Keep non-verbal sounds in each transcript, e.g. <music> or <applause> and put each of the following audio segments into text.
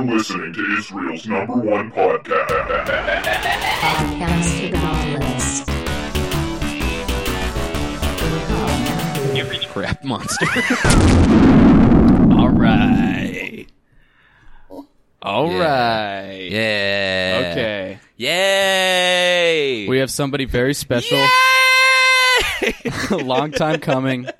You're listening to Israel's number one podcast. Podcast to the Nautilus. crap monster. <laughs> All right. All Yeah. right. Yeah. Okay. Yay! We have somebody very special. a <laughs> long time coming. <laughs>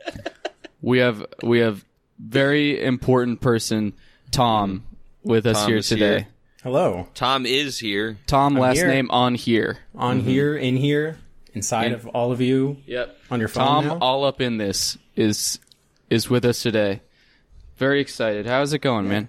We have we have very important person Tom with us Tom here is today. here. Hello. Tom is here. Tom last here. name on here. On here, in here, inside In- of all of you. Yep. On your phone Tom now? all up in this is is with us today. Very excited. How's it going, man?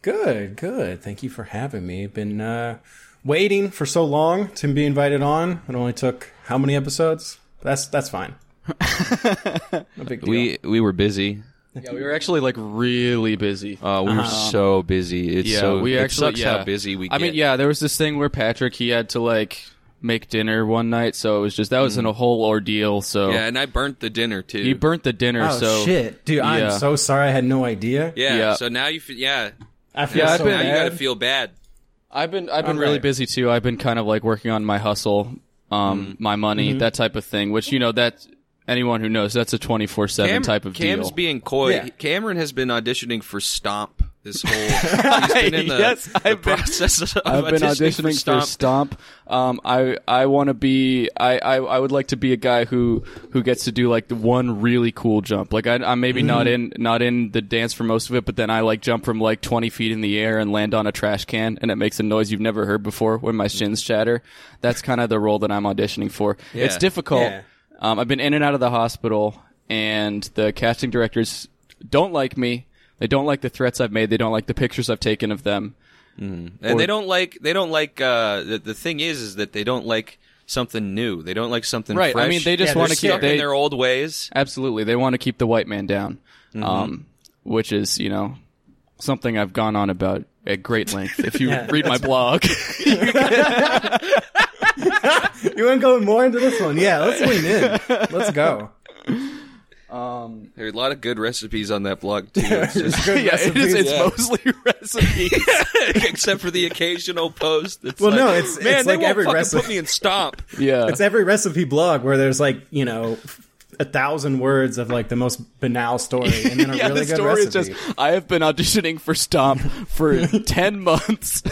Good, good. Thank you for having me. Been uh, waiting for so long to be invited on. It only took how many episodes? That's that's fine. <laughs> no big deal. We we were busy. Yeah, we were actually like really busy. Uh, we were so busy. It's yeah, so we it actually sucks yeah. how busy we I get. mean, yeah, there was this thing where Patrick he had to like make dinner one night, so it was just that was in a whole ordeal. So Yeah, and I burnt the dinner too. he burnt the dinner. oh so shit, dude! yeah. I'm so sorry. I had no idea. yeah, Yeah. So now you feel yeah. I feel Yeah, I've so been- now you bad. gotta feel bad. I've been I've been All really right. busy too. I've been kind of like working on my hustle, um, my money, Mm-hmm. that type of thing. Which you know that anyone who knows that's a twenty four seven type of Cam's deal. being coy. Yeah. Cameron has been auditioning for Stomp this whole. <laughs> he's been in the, Yes, the I've been- of I've been auditioning for Stomp. Stomp. Um, I I want to be. I, I I would like to be a guy who who gets to do like the one really cool jump. Like I, I'm maybe not Mm-hmm. in not in the dance for most of it, but then I like jump from like 20 feet in the air and land on a trash can, and it makes a noise you've never heard before when my shins chatter. That's kind of the role that I'm auditioning for. It's difficult. Yeah. Um, I've been in and out of the hospital, and the casting directors don't like me. They don't like the threats I've made. They don't like the pictures I've taken of them. and they don't like they don't like uh the, the thing is is that they don't like something new they don't like something Right, I mean, they just Yeah, wanna keep- stuck they- in their old ways Absolutely. They want to keep the white man down. Um, which is, you know, something I've gone on about at great length. If you <laughs> Yeah, read my blog, <laughs> <laughs> You want to go more into this one? Yeah, let's lean in. Let's go. Um, there are a lot of good recipes on that blog too <laughs> It's just- Good yeah, it is, recipes. it's Yeah. mostly <laughs> recipes. <laughs> except for the occasional post that's Well, like, no, it's- man it's they like won't every fucking recipe- put me in stomp yeah. It's every recipe blog where there's like you know a thousand words of like the most banal story and then a yeah, really the good story recipe. is just I have been auditioning for Stomp for 10 months.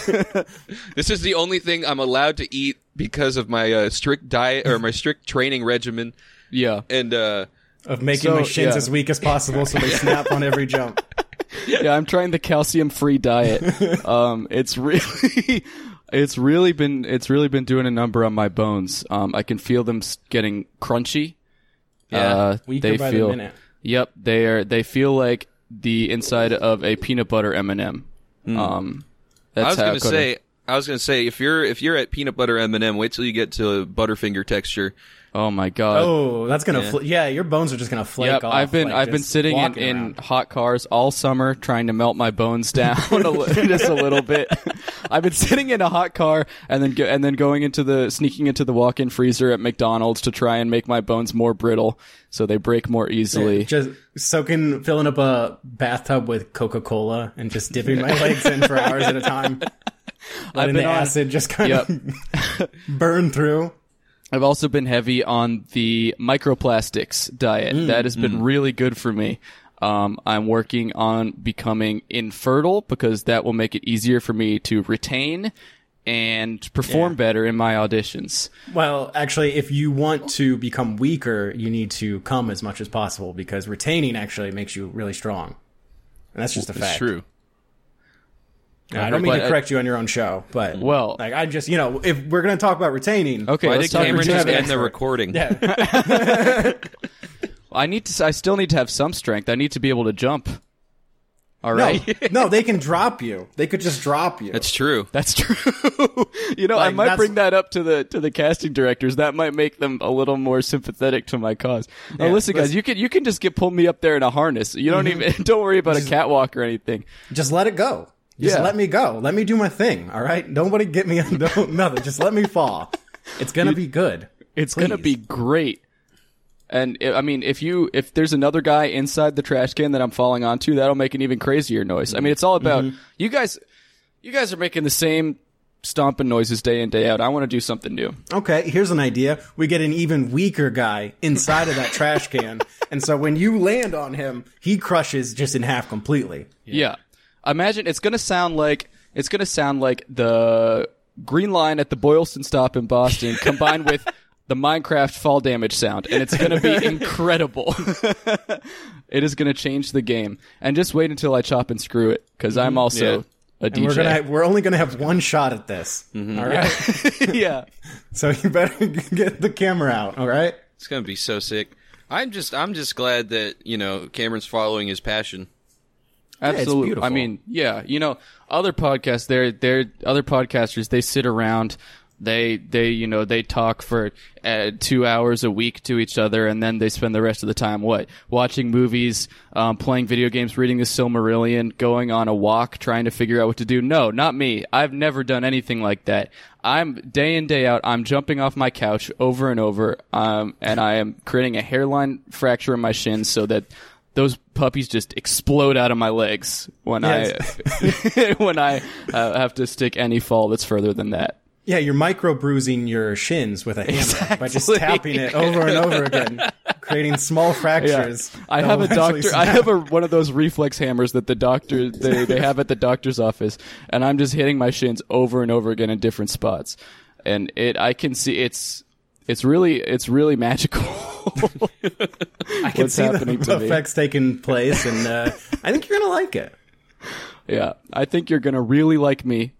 this is the only thing i'm allowed to eat because of my uh, strict diet or my strict training regimen yeah. and uh of making So, my shins yeah. as weak as possible so they snap on every jump. <laughs> yeah, I'm trying the calcium free diet. <laughs> Um, it's really, <laughs> it's really been, it's really been doing a number on my bones. Um, I can feel them getting crunchy. Yeah. uh, Weaker they by the feel, minute. Yep, they are. They feel like the inside of a peanut butter M and m Um, that's. I was gonna it could've- say, I was gonna say, if you're if you're at peanut butter M and m wait till you get to Butterfinger texture. oh my god. Oh, that's gonna yeah. Fl- yeah, your bones are just gonna flake Yep, off. I've been like, I've been sitting in, in hot cars all summer trying to melt my bones <laughs> down a li- just a little bit. <laughs> I've been sitting in a hot car and then go, and then going into the sneaking into the walk-in freezer at McDonald's to try and make my bones more brittle so they break more easily. just soaking, filling up a bathtub with Coca Cola and just dipping my <laughs> legs in for hours at a time. <laughs> Letting been the on- acid just kind Yep. of <laughs> burn through. I've also been heavy on the microplastics diet. Mm, that has been really good for me. Um, I'm working on becoming infertile because that will make it easier for me to retain and perform Yeah. better in my auditions. Well, actually, if you want to become weaker, you need to come as much as possible because retaining actually makes you really strong. And that's just a fact. true. Now, I don't mean But, to uh, correct you on your own show, but Well- like I just you know if we're gonna talk about retaining, Okay, Why let's did talk Cameron just Have end the recording? yeah, <laughs> I need to. I still need to have some strength. I need to be able to jump. All right. no, <laughs> no, they can drop you. They could just drop you. That's true. that's true. <laughs> you know, I might that's- bring that up to the to the casting directors. That might make them a little more sympathetic to my cause. Now, Yeah, listen, guys, you can you can just get pull me up there in a harness. You don't even don't worry about a catwalk or anything. just let it go. Just Yeah. let me go. Let me do my thing. All right. Nobody get me. <laughs> Don't, nothing. Just let me fall. It's gonna be good. It's gonna be great. And I I mean, if you if there's another guy inside the trash can that I'm falling onto, that'll make an even crazier noise. I mean, it's all about Mm-hmm. you guys. You guys are making the same stomping noises day in day out. I want to do something new. Okay, here's an idea. We get an even weaker guy inside of that trash can, <laughs> and so when you land on him, he crushes just in half completely. Yeah. Imagine it's going to sound like it's going to sound like the green line at the Boylston stop in Boston combined with <laughs> the Minecraft fall damage sound and it's going to be incredible. <laughs> it is going to change the game. And just wait until I chop and screw it cuz I'm mm-hmm. also Yeah. a And DJ. we're gonna we're only gonna have one shot at this. Mm-hmm. all right, <laughs> yeah. so you better get the camera out. All right. It's gonna be so sick. I'm just I'm just glad that you know Cameron's following his passion. Absolutely. beautiful. I mean, yeah, you know, other podcasts, they're, they're, other podcasters, they sit around, they, they, you know, they talk for uh, two hours a week to each other, and then they spend the rest of the time, what? Watching movies, um, playing video games, reading the Silmarillion, going on a walk, trying to figure out what to do. No, not me. I've never done anything like that. I'm day in, day out, I'm jumping off my couch over and over, um, and I am creating a hairline fracture in my shin so that those puppies just explode out of my legs when I <laughs> when I uh, have to stick any fall that's further than that. Yeah, you're micro bruising your shins with a hammer by just tapping it over and over again, <laughs> creating small fractures. I have a doctor. I have a one of those reflex hammers that the doctor they, they have at the doctor's office, and I'm just hitting my shins over and over again in different spots, and it I can see it's it's really it's really magical. <laughs> I can what's see happening the to me. effects taking place, and uh, I think you're gonna like it. yeah, I think you're gonna really like me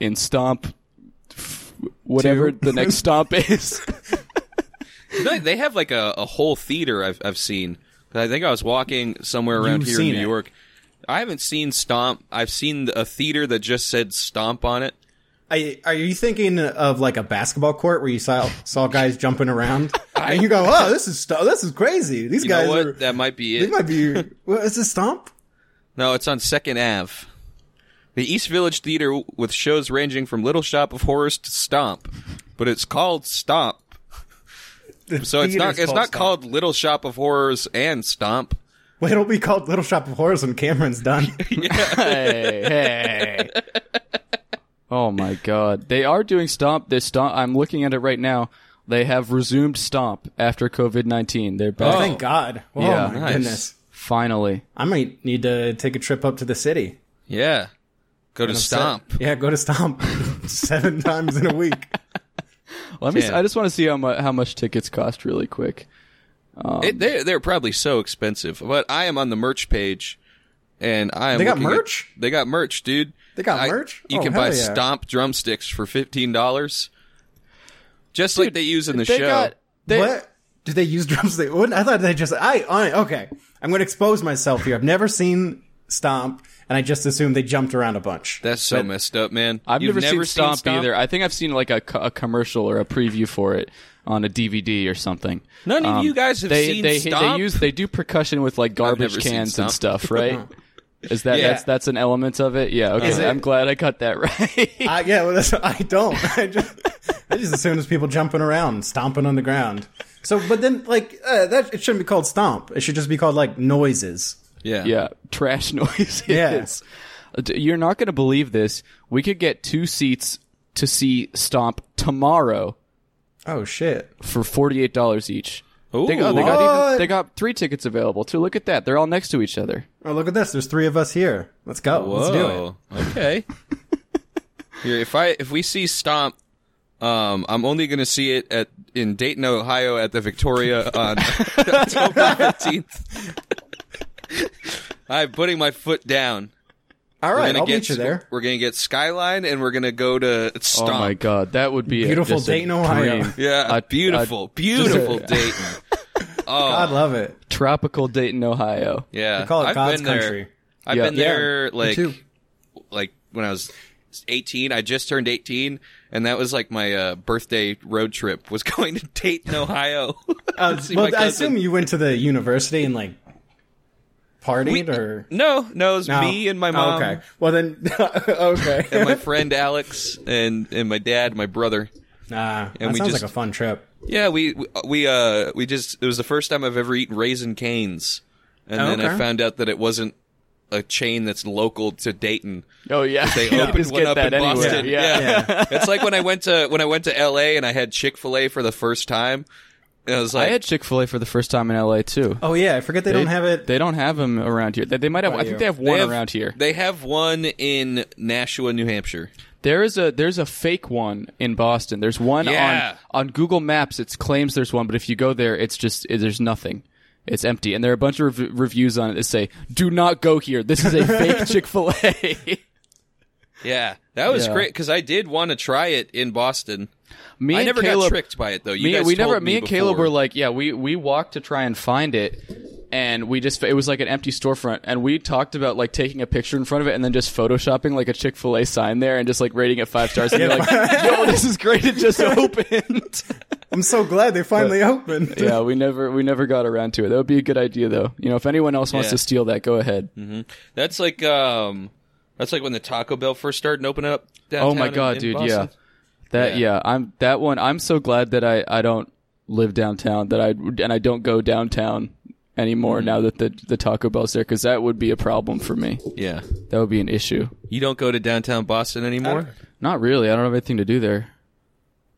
in Stomp, f- whatever Two. the next <laughs> Stomp is. They- they have like a, a whole theater I've I've seen. I think I was walking somewhere around You've here in New it. York. I haven't seen Stomp. I've seen a theater that just said Stomp on it. I, are you thinking of like a basketball court where you saw saw guys jumping around, <laughs> and you go, "Oh, this is stu- this is crazy. These You guys know what? are That might be they it. might be. What is this stomp? No, it's on Second Ave. The East Village Theater with shows ranging from Little Shop of Horrors to Stomp, but it's called Stomp. <laughs> So it's not it's not Stomp. called Little Shop of Horrors and Stomp. Well, it'll be called Little Shop of Horrors when Cameron's done. <laughs> hey, hey. Oh my god. They are doing Stomp. This Stomp, I'm looking at it right now. They have resumed Stomp after COVID-19. They're back. Oh, thank God! Oh Yeah. my Nice. goodness, Finally. I might need to take a trip up to the city. Yeah. Go to Stomp. Yeah, go to Stomp <laughs> seven <laughs> times in a week. Let me. Yeah. I just want to see how much how much tickets cost really quick. Um, it, they they're probably so expensive, but I am on the merch page, and I am. They got looking at- merch? they got merch, dude. They got I- merch? You Oh, can buy yeah. Stomp drumsticks for fifteen dollars, just like they use in the They show. got. They, what? Did they use <laughs> drumstick? What? I thought they just. I, I okay. I'm going to expose myself here. I've never seen Stomp, and I just assumed they jumped around a bunch. That's so messed up, man. I've You've never, seen, Stomp, either. Stomp? I think I've seen like a, a commercial or a preview for it on a DVD or something. None of um, you guys have they, seen they, Stomp? They use they do percussion with like garbage cans and stuff, right? <laughs> Is that Yeah. that's that's an element of it? Yeah. Okay. It- I'm glad I got that <laughs> right. I, yeah, well, that's, I don't. <laughs> I just, I just assume it's people jumping around, stomping on the ground. So, but then, like, uh, that it shouldn't be called stomp. It should just be called like noises. Yeah. yeah, trash <laughs> noises. Yeah. Uh, You're not going to believe this. We could get two seats to see Stomp tomorrow Oh shit! for forty eight dollars each. Ooh. They got, they got even they got three tickets available too. Look at that. They're all next to each other. Oh, look at this. There's three of us here. Let's go. Let's do it. Okay. <laughs> Here, if I if we see Stomp, um, I'm only going to see it at in Dayton, Ohio, at the Victoria on <laughs> October fifteenth. <laughs> I'm putting my foot down. All We're gonna I'll get meet you there. We're gonna get Skyline, and we're gonna go to Stomp. Oh my god, that would be a- Beautiful a Dayton, Ohio. dream. Yeah, A- beautiful, a- beautiful <laughs> a- Dayton. Oh, God <laughs> love it. tropical Dayton, Ohio. Yeah, They call it I've God's been there. I've Yeah. been there me like like when I was 18. I just turned 18, and that was like my uh, birthday road trip. Was <laughs> going to Dayton, Ohio. Uh, well, I assume you went to the university and like partied, or no, no, it was No. me and my Oh, mom, okay, well then, <laughs> okay. and my friend Alex, and and my dad, my brother. ah that And we sounds just- like a fun trip. Yeah, we we uh we just it was the first time I've ever eaten Raising Cane's, and Oh, then I found out that it wasn't a chain that's local to Dayton. Oh yeah, They <laughs> opened one up in anywhere. Boston. Yeah. it's like when I went to when I went to L.A. and I had Chick Fil A for the first time. And I was like, I had Chick Fil A for the first time in LA too. Oh yeah, I forget they, don't have it. They don't have them around here. They, they might have. I think they have They one have- around here. They have one in Nashua, New Hampshire. There is a there's a fake one in Boston. There's one Yeah. on on Google Maps. It claims there's one, but if you go there, it's just it, there's nothing. It's empty, and there are a bunch of rev- reviews on it that say, "Do not go here. This is a fake <laughs> Chick Fil A." Yeah, that was Yeah. great because I did want to try it in Boston. Me I and never Caleb, got tricked by it though. You me, guys we told never. me, Me and Caleb were like, yeah, we we walked to try and find it, and we just it was like an empty storefront, and we talked about like taking a picture in front of it and then just photoshopping like a Chick Fil A sign there and just like rating it five stars and be like, <laughs> yo, this is great. It just opened. <laughs> I'm so glad they finally opened. yeah, we never we never got around to it. That would be a good idea though. You know, if anyone else wants Yeah. to steal that, go ahead. That's like um, that's like when the Taco Bell first started opening up. Downtown Oh my god, in dude, Boston. yeah. That Yeah. yeah. I'm that one. I'm so glad that I I don't live downtown that I and I don't go downtown anymore Mm-hmm. now that the the Taco Bell's there cuz that would be a problem for me. yeah. That would be an issue. You don't go to downtown Boston anymore. Not really. I don't have anything to do there.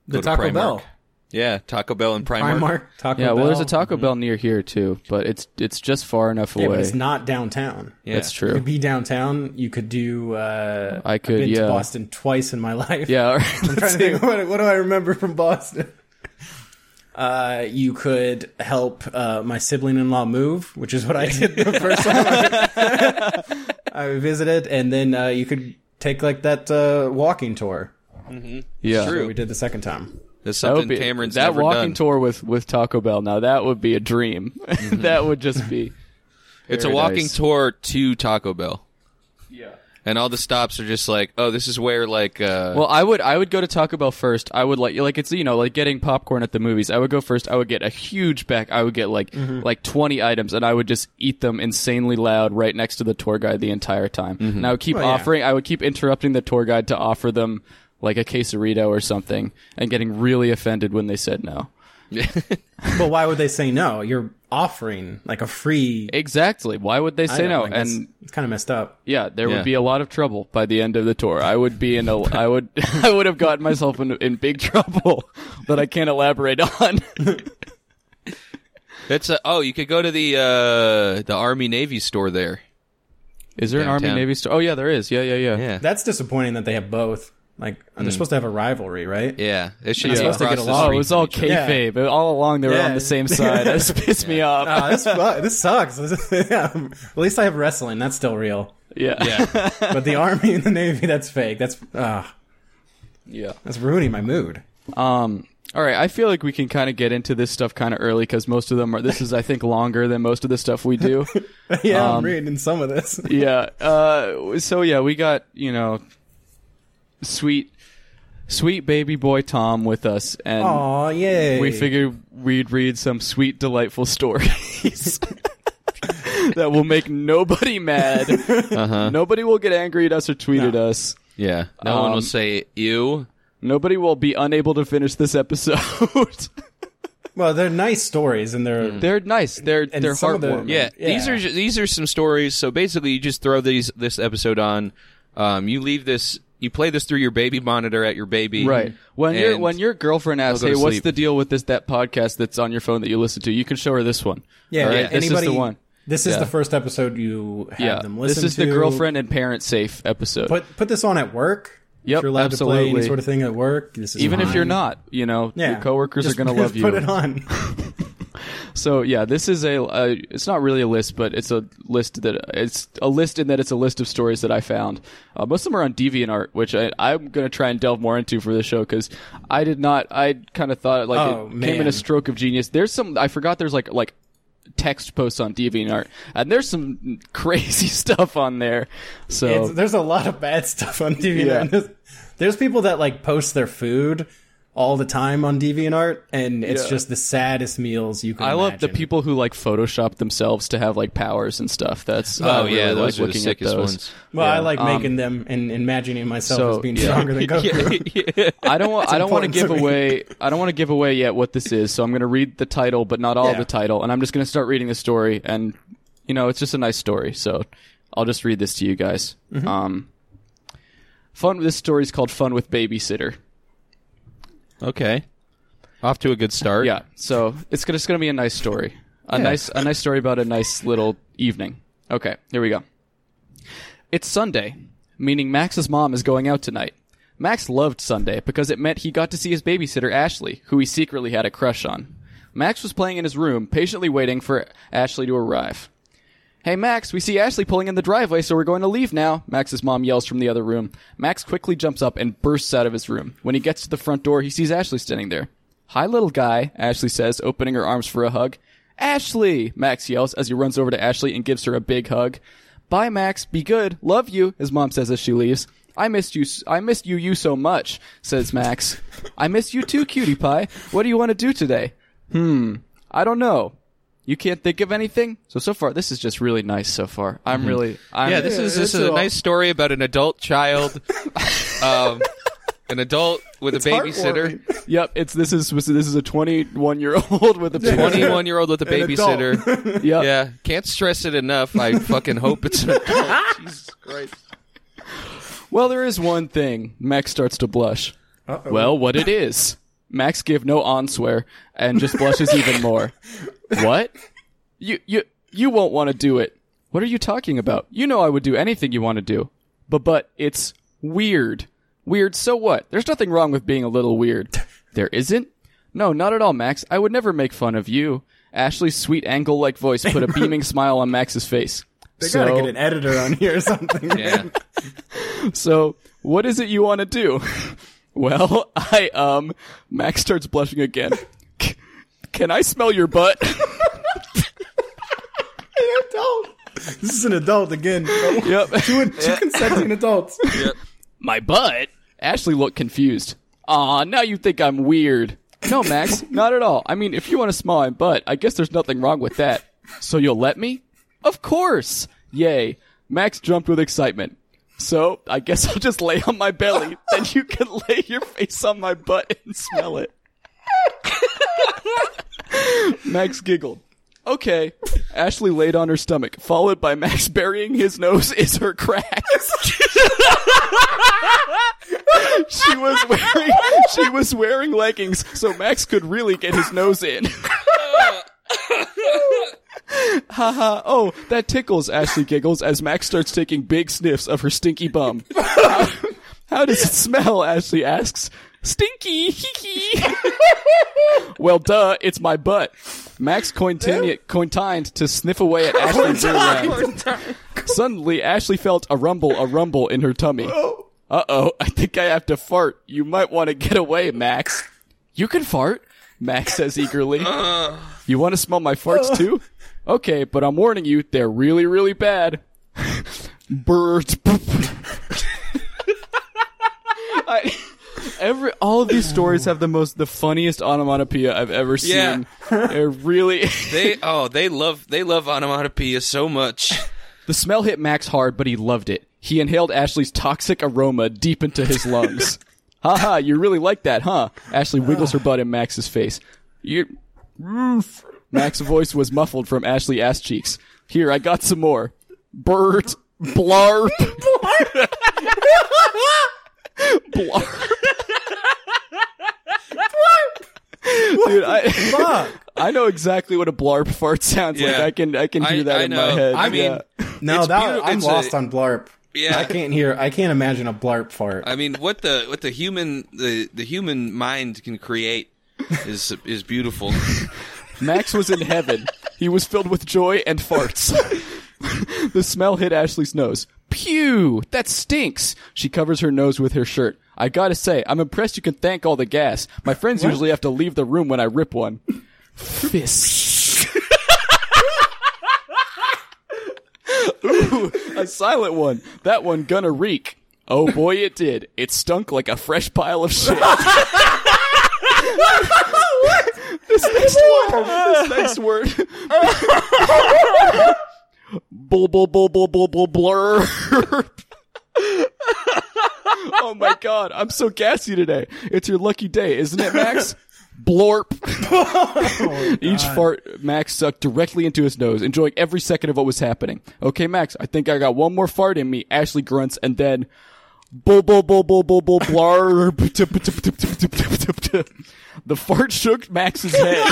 The Go Taco Primark. Bell, Yeah, Taco Bell and Primark. Primark, Taco Yeah, Bell. well there's a Taco Bell near here too, but it's it's just far enough Yeah, away. but it's not downtown. Yeah. That's You true. could be downtown. You could do. Uh, I could, I've been yeah. to Boston twice in my life. Yeah, <laughs> all right. I'm trying to think. <laughs> What, what do I remember from Boston? <laughs> Uh, you could help uh, my sibling-in-law move, which is what I did the first time I, I visited, and then uh, you could take like that uh, walking tour. yeah. True. We did the second time. There's That would be Cameron's that never walking done. tour with with Taco Bell. Now that would be a dream. <laughs> Mm-hmm. that would just be. <laughs> It's a walking tour to Taco Bell. Yeah. And all the stops are just like, oh, this is where like uh Well, I would I would go to Taco Bell first. I would like like it's you know like getting popcorn at the movies. I would go first. I would get a huge bag. I would get like Mm-hmm. like twenty items, and I would just eat them insanely loud right next to the tour guide the entire time. Mm-hmm. And I would keep yeah. offering. I would keep interrupting the tour guide to offer them like a quesarito or something, and getting really offended when they said no. <laughs> But why would they say no? You're offering like a free. Exactly. Why would they say no? Like, and it's kind of messed up. Yeah, there Yeah. would be a lot of trouble by the end of the tour. I would be in a, I would, <laughs> I would have gotten myself in, in big <laughs> trouble that I can't elaborate on. it's a, oh, you could go to the uh the Army Navy store there. Is there an Army Navy store? Oh yeah, there is. Yeah, yeah, yeah. Yeah. That's disappointing that they have both. Like they're supposed to have a rivalry, right? yeah. It should They're supposed to get the along. Oh, it was all each other. Yeah. kayfabe. but All along they were Yeah. on the same <laughs> side. That pissed me off. This <laughs> this sucks. <laughs> Yeah. At least I have wrestling. That's still real. yeah, Yeah. But the army and the navy, that's fake. That's ah, yeah. that's ruining my mood. Um. All right, I feel like we can kind of get into this stuff kind of early because most of them are. This is, I think, longer than most of the stuff we do. yeah, Um, I'm reading some of this. yeah. Uh. So yeah, we got you know, sweet, sweet baby boy Tom with us, and Aw, yay. we figured we'd read some sweet, delightful stories <laughs> that will make nobody mad. Uh-huh. Nobody will get angry at us or tweet at us. Yeah. No one Um, will say ew. Nobody will be unable to finish this episode. <laughs> Well, they're nice stories, and they're they're nice. They're And they're some of the- heartwarming. Yeah, Yeah. these are ju- these are some stories. So basically, you just throw these this episode on. Um, you leave this. You play this through your baby monitor at your baby. Right. When your when your girlfriend asks, "Hey, what's sleep." the deal with this that podcast that's on your phone that you listen to?" You can show her this one. yeah. All right? yeah, This is Anybody, the one. This is Yeah. the first episode you have Yeah. them listen to. This is to. the girlfriend and parent safe episode. Put put this on at work. Yep, if you're allowed to play absolutely. any sort of thing at work. This is Even if you're not, you know, yeah, your coworkers Just- are going to love <laughs> you. Put it on. <laughs> So yeah, this is a. Uh, it's not really a list, but it's a list that it's a list in that it's a list of stories that I found. Uh, most of them are on DeviantArt, which I, I'm going to try and delve more into for the show because I did not. I kind of thought like Oh, it came in a stroke of genius. There's some. I forgot. There's like like text posts on DeviantArt, and there's some <laughs> crazy stuff on there. So It's, there's a lot of bad stuff on DeviantArt. Yeah. There's, there's people that like post their food all the time on DeviantArt, and it's Yeah. just the saddest meals you can. I love the people who like Photoshop themselves to have like powers and stuff. That's Oh I really yeah, like those are the looking at sickest those. ones. Well, I Yeah, like um, making them and imagining myself so, as being yeah. stronger than <laughs> Goku. <laughs> I don't want. I don't want to give me. away. I don't want to give away yet what this is. So I'm going to read the title, but not all of the title, and I'm just going to start reading the story. And you know, it's just a nice story. So I'll just read this to you guys. Um, fun. This story is called "Fun with Babysitter." Okay. Off to a good start. Yeah, so it's gonna, it's gonna be a nice story. A nice a nice story about a nice little evening. Okay, here we go. It's Sunday, meaning Max's mom is going out tonight. Max loved Sunday because it meant he got to see his babysitter Ashley, who he secretly had a crush on. Max was playing in his room, patiently waiting for Ashley to arrive. Hey Max, we see Ashley pulling in the driveway, so we're going to leave now. Max's mom yells from the other room. Max quickly jumps up and bursts out of his room. When he gets to the front door, he sees Ashley standing there. Hi, little guy, Ashley says, opening her arms for a hug. Ashley! Max yells as he runs over to Ashley and gives her a big hug. Bye, Max. Be good. Love you, his mom says as she leaves. I missed you. I missed you, you so much, says Max. I missed you too, cutie pie. What do you want to do today? Hmm. I don't know. You can't think of anything? So, so far, this is just really nice so far. I'm really, I'm, Yeah, this is this it's is a all- nice story about an adult child, <laughs> um, an adult with a babysitter, Yep, it's this is this is a <laughs> 21 year old with a twenty-one year old with a babysitter. <laughs> Yep. yeah, can't stress it enough. I fucking hope it's an adult. Jesus Christ. Well, there is one thing. Max starts to blush. Uh-oh. Well, what it is. Max give no answer and just blushes even more. What? <laughs> You you you won't want to do it. What are you talking about? You know I would do anything you want to do. But but it's weird. Weird, so what? There's nothing wrong with being a little weird. <laughs> There isn't? No, not at all, Max. I would never make fun of you. Ashley's sweet angle like voice put a <laughs> beaming smile on Max's face. They so, gotta get an editor on here or something. Yeah. so, what is it you want to do? well, I, um, Max starts blushing again. C- Can I smell your butt? <laughs> adult. This is an adult again. yep. Two, two consenting adults. <laughs> My butt? Ashley looked confused. Aw, now you think I'm weird. No, Max, <laughs> not at all. I mean, if you want to smell my butt, I guess there's nothing wrong with that. So you'll let me? Of course! Yay. Max jumped with excitement. So, I guess I'll just lay on my belly, then you can lay your face on my butt and smell it. <laughs> Max giggled. Okay. Ashley laid on her stomach, followed by Max <laughs> burying his nose in her cracks. <laughs> she was wearing she was wearing leggings, so Max could really get his nose in. Haha, oh, that tickles, Ashley giggles as Max starts taking big sniffs of her stinky bum. How does it smell? Ashley asks. Stinky, hee hee. <laughs> well, duh, it's my butt. Max cointined, cointined to sniff away at Ashley's. Suddenly, Ashley felt a rumble, a rumble in her tummy. Uh oh, I think I have to fart. You might want to get away, Max. You can fart, Max says eagerly. <laughs> You want to smell my farts too? <laughs> Okay, but I'm warning you, they're really, really bad. Birds. Every all of these stories have the most the funniest onomatopoeia I've ever Yeah. seen. They're really <laughs> They oh they love they love onomatopoeia so much. The smell hit Max hard, but he loved it. He inhaled Ashley's toxic aroma deep into his lungs. <laughs> ha ha! you really like that, huh? Ashley wiggles her butt in Max's face. You. Max's voice was muffled from Ashley ass cheeks. Here, I got some more. Bert Blarp. <laughs> Blarp. Dude, I Fuck. <laughs> I know exactly what a blarp fart sounds like. I can I can hear I- that I in my know. head. I mean, yeah. <laughs> No, It's that beautiful- I'm it's lost a- on blarp. Yeah. I can't hear. I can't imagine a blarp fart. I mean, what the what the human the the human mind can create is is beautiful. <laughs> Max was in heaven. He was filled with joy and farts. the smell hit Ashley's nose. Pew! That stinks! She covers her nose with her shirt. I gotta say, I'm impressed you can thank all the gas. My friends usually have to leave the room when I rip one. Fists. Ooh, a silent one. That one gonna reek. Oh boy, it did. It stunk like a fresh pile of shit. <laughs> this next one. This next word. <laughs> bull, bull, bull, bull, bull, bull, blur. <laughs> <laughs> oh my god, I'm so gassy today. It's your lucky day, isn't it, Max? Blorp. <laughs> Each fart Max sucked directly into his nose, enjoying every second of what was happening. Okay, Max, I think I got one more fart in me. Ashley grunts, and then bull bull bull bull bull bull blarb. <laughs> The fart shook Max's head.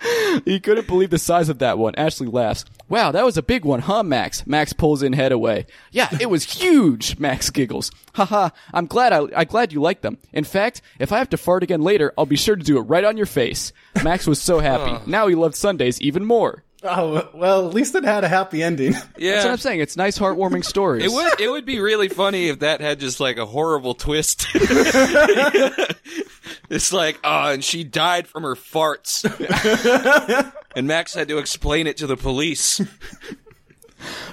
<laughs> he couldn't believe the size of that one. Ashley laughs. Wow, that was a big one, huh, Max? Max pulls in head away. Yeah, it was huge. <laughs> Max giggles. Haha, I'm glad I, I'm glad you like them. In fact, if I have to fart again later, I'll be sure to do it right on your face. Max was so happy. Now he loved Sundays even more. Oh well, at least it had a happy ending. <laughs> Yeah. That's what I'm saying. It's nice, heartwarming stories. It would it would be really funny if that had just like a horrible twist. <laughs> it's like, oh, and she died from her farts. <laughs> and Max had to explain it to the police.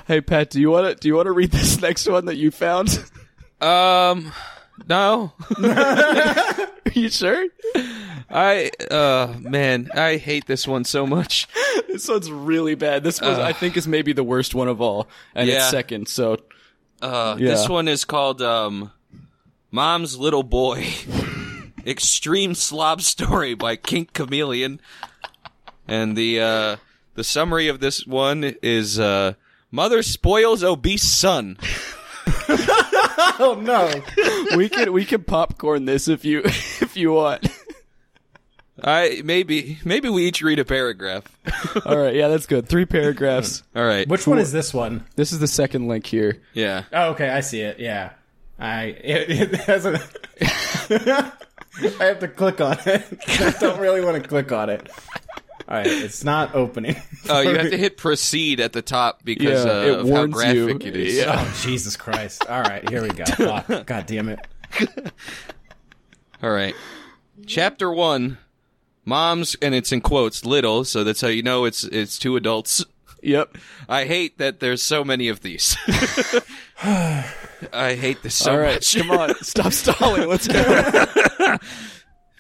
Hey, Pat, do you want to do you want to read this next one that you found? Um no. <laughs> You sure? I uh man, I hate this one so much. <laughs> This one's really bad. This was, I think, is maybe the worst one of all, and Yeah. it's second. So Uh Yeah. this one is called um Mom's Little Boy. <laughs> Extreme Slob Story by Kink Chameleon. And the uh the summary of this one is uh Mother spoils obese son. <laughs> Oh no! we can we can popcorn this if you <laughs> if you want. I maybe maybe we each read a paragraph. <laughs> All right, yeah, that's good. Three paragraphs. All right. Which one is this one? This is the second link here. Yeah. Oh, okay, I see it. Yeah, I it, it has a. I have to click on it. I don't really want to click on it. All right, it's not opening. <laughs> Oh, you have to hit proceed at the top because Yeah, uh, it of how warns you. it is. Yeah. Oh Jesus Christ! All right, here we go. <laughs> Fuck. God damn it! <laughs> All right. Chapter 1. Moms and it's in quotes little, so that's how you know it's it's two adults. Yep. I hate that there's so many of these. <sighs> <sighs> I hate this so All right, much. come on, stop stalling. Let's go.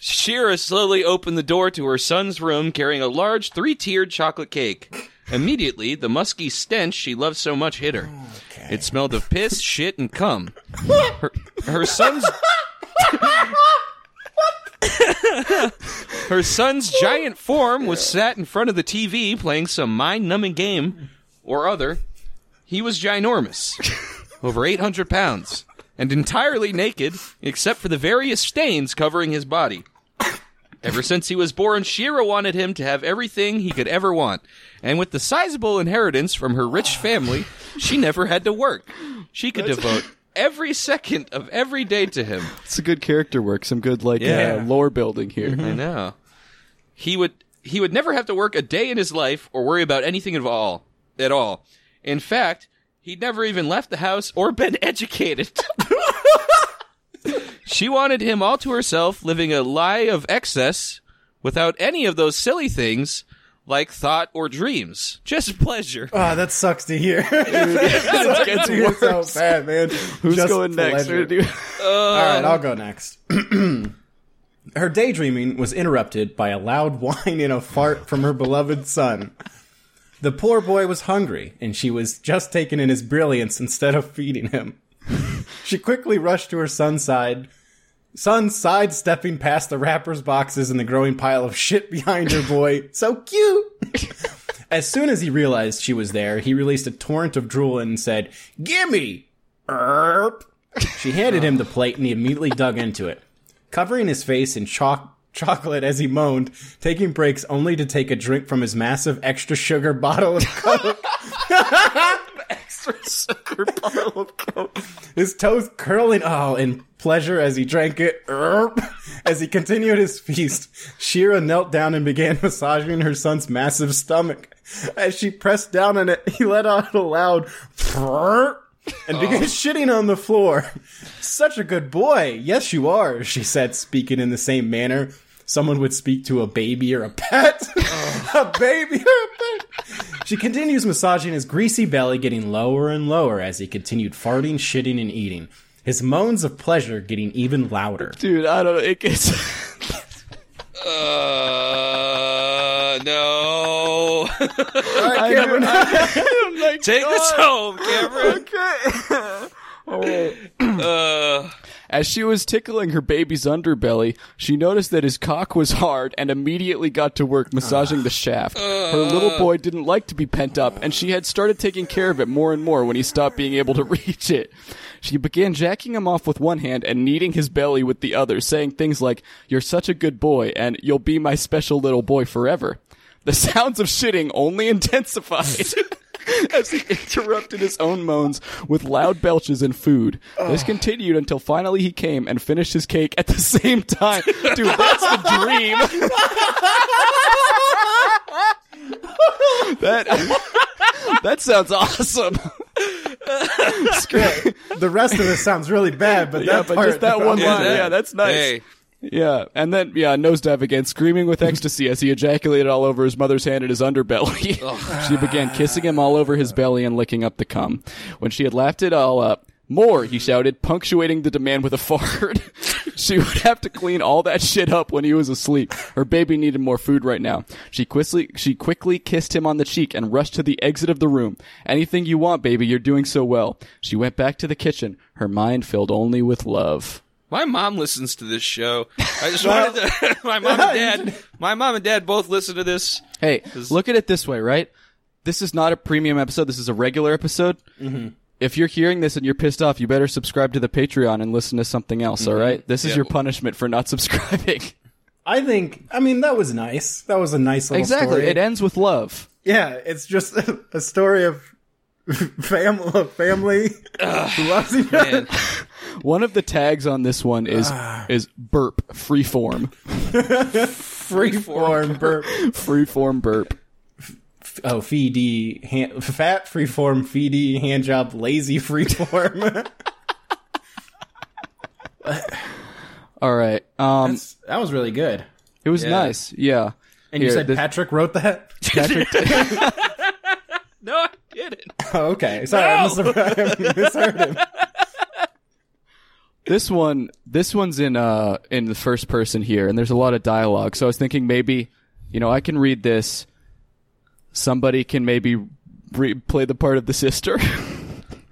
Shira slowly opened the door to her son's room carrying a large three tiered chocolate cake. Immediately, the musky stench she loved so much hit her. It smelled of piss, shit, and cum. Her, her son's. her son's giant form was sat in front of the TV playing some mind numbing game or other. He was ginormous, over 800 pounds, and entirely naked except for the various stains covering his body. Ever since he was born, Shira wanted him to have everything he could ever want. And with the sizable inheritance from her rich family, she never had to work. She could devote every second of every day to him. It's a good character work. Some good like Yeah. uh, lore building here. I know. He would he would never have to work a day in his life or worry about anything at all. At all. In fact, he'd never even left the house or been <laughs> educated. She wanted him all to herself, living a lie of excess without any of those silly things like thought or dreams. Just pleasure. Oh, that sucks to hear. it <laughs> gets It's so worse. bad, man. Who's Just going next? pleasure. Dude? <laughs> All right, I'll go next. <clears throat> her daydreaming was interrupted by a loud whine and a fart from her beloved son. The poor boy was hungry, and she was just taking in his brilliance instead of feeding him. <laughs> she quickly rushed to her son's side, son sidestepping past the wrappers, boxes, and the growing pile of shit behind her boy. <laughs> So cute! <laughs> As soon as he realized she was there, he released a torrent of drool and said, Gimme! Erp. She handed him the plate and he immediately dug into it, covering his face in chalk chocolate as he moaned, taking breaks only to take a drink from his massive extra sugar bottle of Coke. <laughs> extra sugar bottle of Coke. His toes curling oh in pleasure as he drank it. Erp. <laughs> As he continued his feast, Shira knelt down and began <laughs> massaging her son's massive stomach. As she pressed down on it, he let out a loud And began shitting on the floor. Such a good boy. Yes, you are, she said, speaking in the same manner someone would speak to a baby or a pet. <laughs> a baby or a pet. She continues massaging his greasy belly, getting lower and lower as he continued farting, shitting, and eating. His moans of pleasure getting even louder. Dude, I don't know. It gets. <laughs> Uh, no. I <laughs> never. I'm like, Take us home, Cameron. okay. <laughs> <clears throat> Uh, As she was tickling her baby's underbelly, she noticed that his cock was hard and immediately got to work massaging the shaft. Her little boy didn't like to be pent up, and she had started taking care of it more and more when he stopped being able to <laughs> reach it. She began jacking him off with one hand and kneading his belly with the other, saying things like, You're such a good boy, and you'll be my special little boy forever. The sounds of shitting only intensified. <laughs> <laughs> as he interrupted his own moans with loud belches and food. This continued until finally he came and finished his cake at the <laughs> same time. Dude, that's the dream. <laughs> that that sounds awesome. The rest of this sounds really bad, but Yeah, that but part, just that one line, that- yeah, that's nice. Hey, Yeah, and then yeah, nosedive again, screaming with ecstasy as he ejaculated all over his mother's hand and his underbelly. <laughs> she began kissing him all over his belly and licking up the cum. When she had laughed it all up, more, he shouted, punctuating the demand with a <laughs> fart. <laughs> she would have to clean all that shit up when he was asleep. Her baby needed more food right now. She quickly, she quickly kissed him on the cheek and rushed to the exit of the room. Anything you want, baby, you're doing so well. She went back to the kitchen, her mind filled only with love. My mom listens to this show. I just <laughs> wanted to. <laughs> My mom and <laughs> dad. My mom and dad both listen to this. Hey, look at it this way, right? This is not a premium episode. This is a regular episode. Mm-hmm. If you're hearing this and you're pissed off, you better subscribe to the Patreon and listen to something else. all right? This is Yeah. your punishment for not subscribing. I think. I mean, that was nice. That was a nice little exactly. story. It ends with love. yeah, it's just a, a story of family, family who loves each other. Man, One of the tags on this one is Ah. is burp freeform. Freeform burp. freeform burp. Oh, feedy hand, fat freeform, feedy hand job, lazy freeform. <laughs> All right. Um, That's- that was really good. it was Yeah. nice. Yeah. And you Here, said this- Patrick wrote that? Patrick <laughs> <laughs> no, I didn't. Oh, okay. Sorry, I must have I misheard him. This one, this one's in uh in the first person here, and there's a lot of dialogue. So I was thinking maybe, you know, I can read this. Somebody can maybe re- play the part of the sister. <laughs>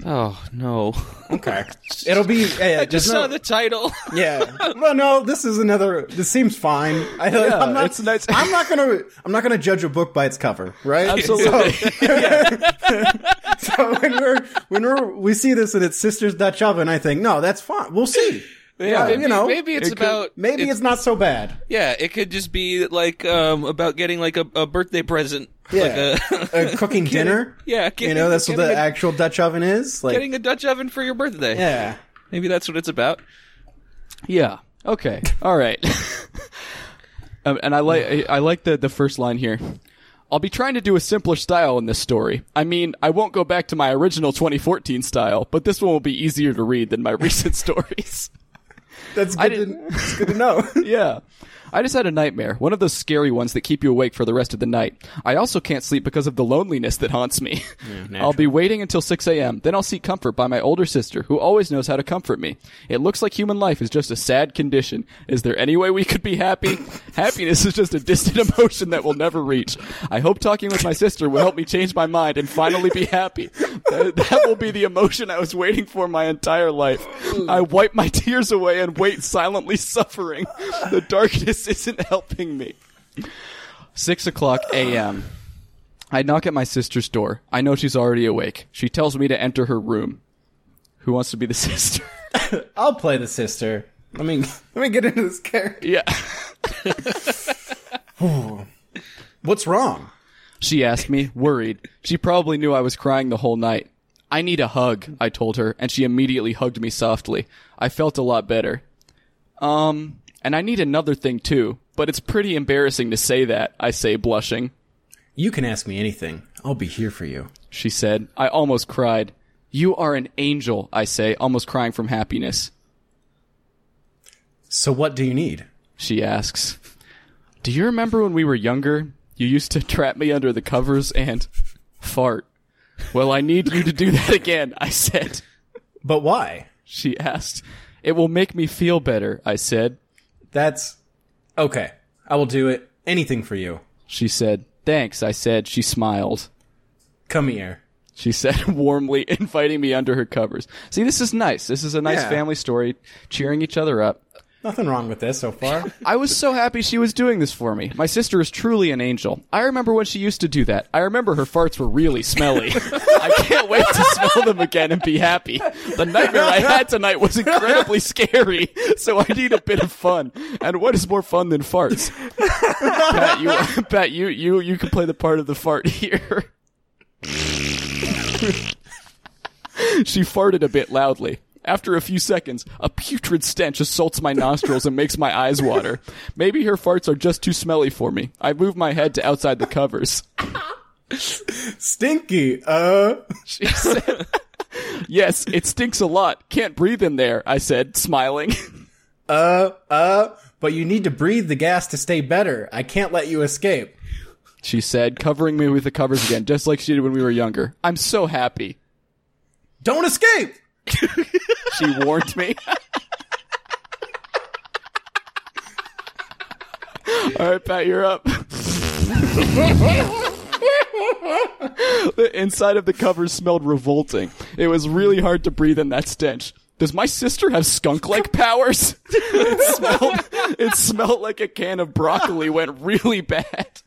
Oh no! Okay. <laughs> It'll be. Yeah, I just saw the title. Yeah. <laughs> Well, no, this is another. This seems fine. I, I'm not. it's nice. I'm not gonna. I'm not gonna judge a book by its cover, right? Absolutely. So <laughs> when we're when we're we see this and it's Sisters Dutch Oven, I think no, that's fine. We'll see. Yeah, maybe, you know, maybe it's it could- about maybe it's, not so bad. yeah. It could just be like um about getting like a, a birthday present. Yeah, like a, Uh, <laughs> cooking dinner. yeah. You know, that's what the a, actual Dutch oven is. Like, getting a Dutch oven for your birthday. yeah. maybe that's what it's about. Yeah. Okay. All right. <laughs> um, and I like I, I like the the first line here. I'll be trying to do a simpler style in this story. I mean, I won't go back to my original 2014 style, but this one will be easier to read than my <laughs> recent stories. That's good. To, didn't- it's good to know. yeah. I just had a nightmare, one of those scary ones that keep you awake for the rest of the night. I also can't sleep because of the loneliness that haunts me. <laughs> I'll be waiting until 6 a.m., then I'll seek comfort by my older sister, who always knows how to comfort me. It looks like human life is just a sad condition. Is there any way we could be happy? <laughs> Happiness is just a distant emotion that we'll never reach. I hope talking with my sister will help me change my mind and finally be happy. That, that will be the emotion I was waiting for my entire life. I wipe my tears away and wait silently suffering. The darkness isn't helping me. Six o'clock a.m. I knock at my sister's door. I know she's already awake. She tells me to enter her room. Who wants to be the <laughs> sister? I'll play the sister. Let me <laughs> let me get into this character. yeah. <laughs> What's wrong? She asked me, worried. She probably knew I was crying the whole night. I need a hug, I told her, and she immediately hugged me softly. I felt a lot better. Um, and I need another thing too, but it's pretty embarrassing to say that, I say, blushing. You can ask me anything. I'll be here for you. She said. I almost cried. You are an angel, I say, almost crying from happiness. So what do you need? She asks. Do you remember when we were younger? You used to trap me under the covers and fart. Well, I need you to do that again, I said. But why? She asked. It will make me feel better, I said. That's okay. I will do it. Anything for you. She said. Thanks, I said. She smiled. Come here. She said <laughs> warmly, inviting me under her covers. See, this is nice. This is a nice Yeah. family story, cheering each other up. Nothing wrong with this so far. <laughs> I was so happy she was doing this for me. My sister is truly an angel. I remember when she used to do that. I remember her farts were really smelly. <laughs> I can't wait to smell them again and be happy. The nightmare I had tonight was incredibly scary, so I need a bit of fun. And what is more fun than farts? Pat, you, Pat, you, you, you can play the part of the fart here. <laughs> she farted a bit loudly. After a few seconds, a putrid stench assaults my nostrils and makes my eyes water. Maybe her farts are just too smelly for me. I move my head to outside the covers. Stinky. Uh. She said, Yes, it stinks a lot. Can't breathe in there, I said, smiling. Uh. Uh. But you need to breathe the gas to stay better. I can't let you escape. She said, covering me with the covers again, just like she did when we were younger. I'm so happy. Don't escape. She warned me. All right, Pat, you're up. the inside of the covers smelled revolting. It was really hard to breathe in that stench. Does my sister have skunk-like powers? it smelled. It smelled like a can of broccoli went really bad.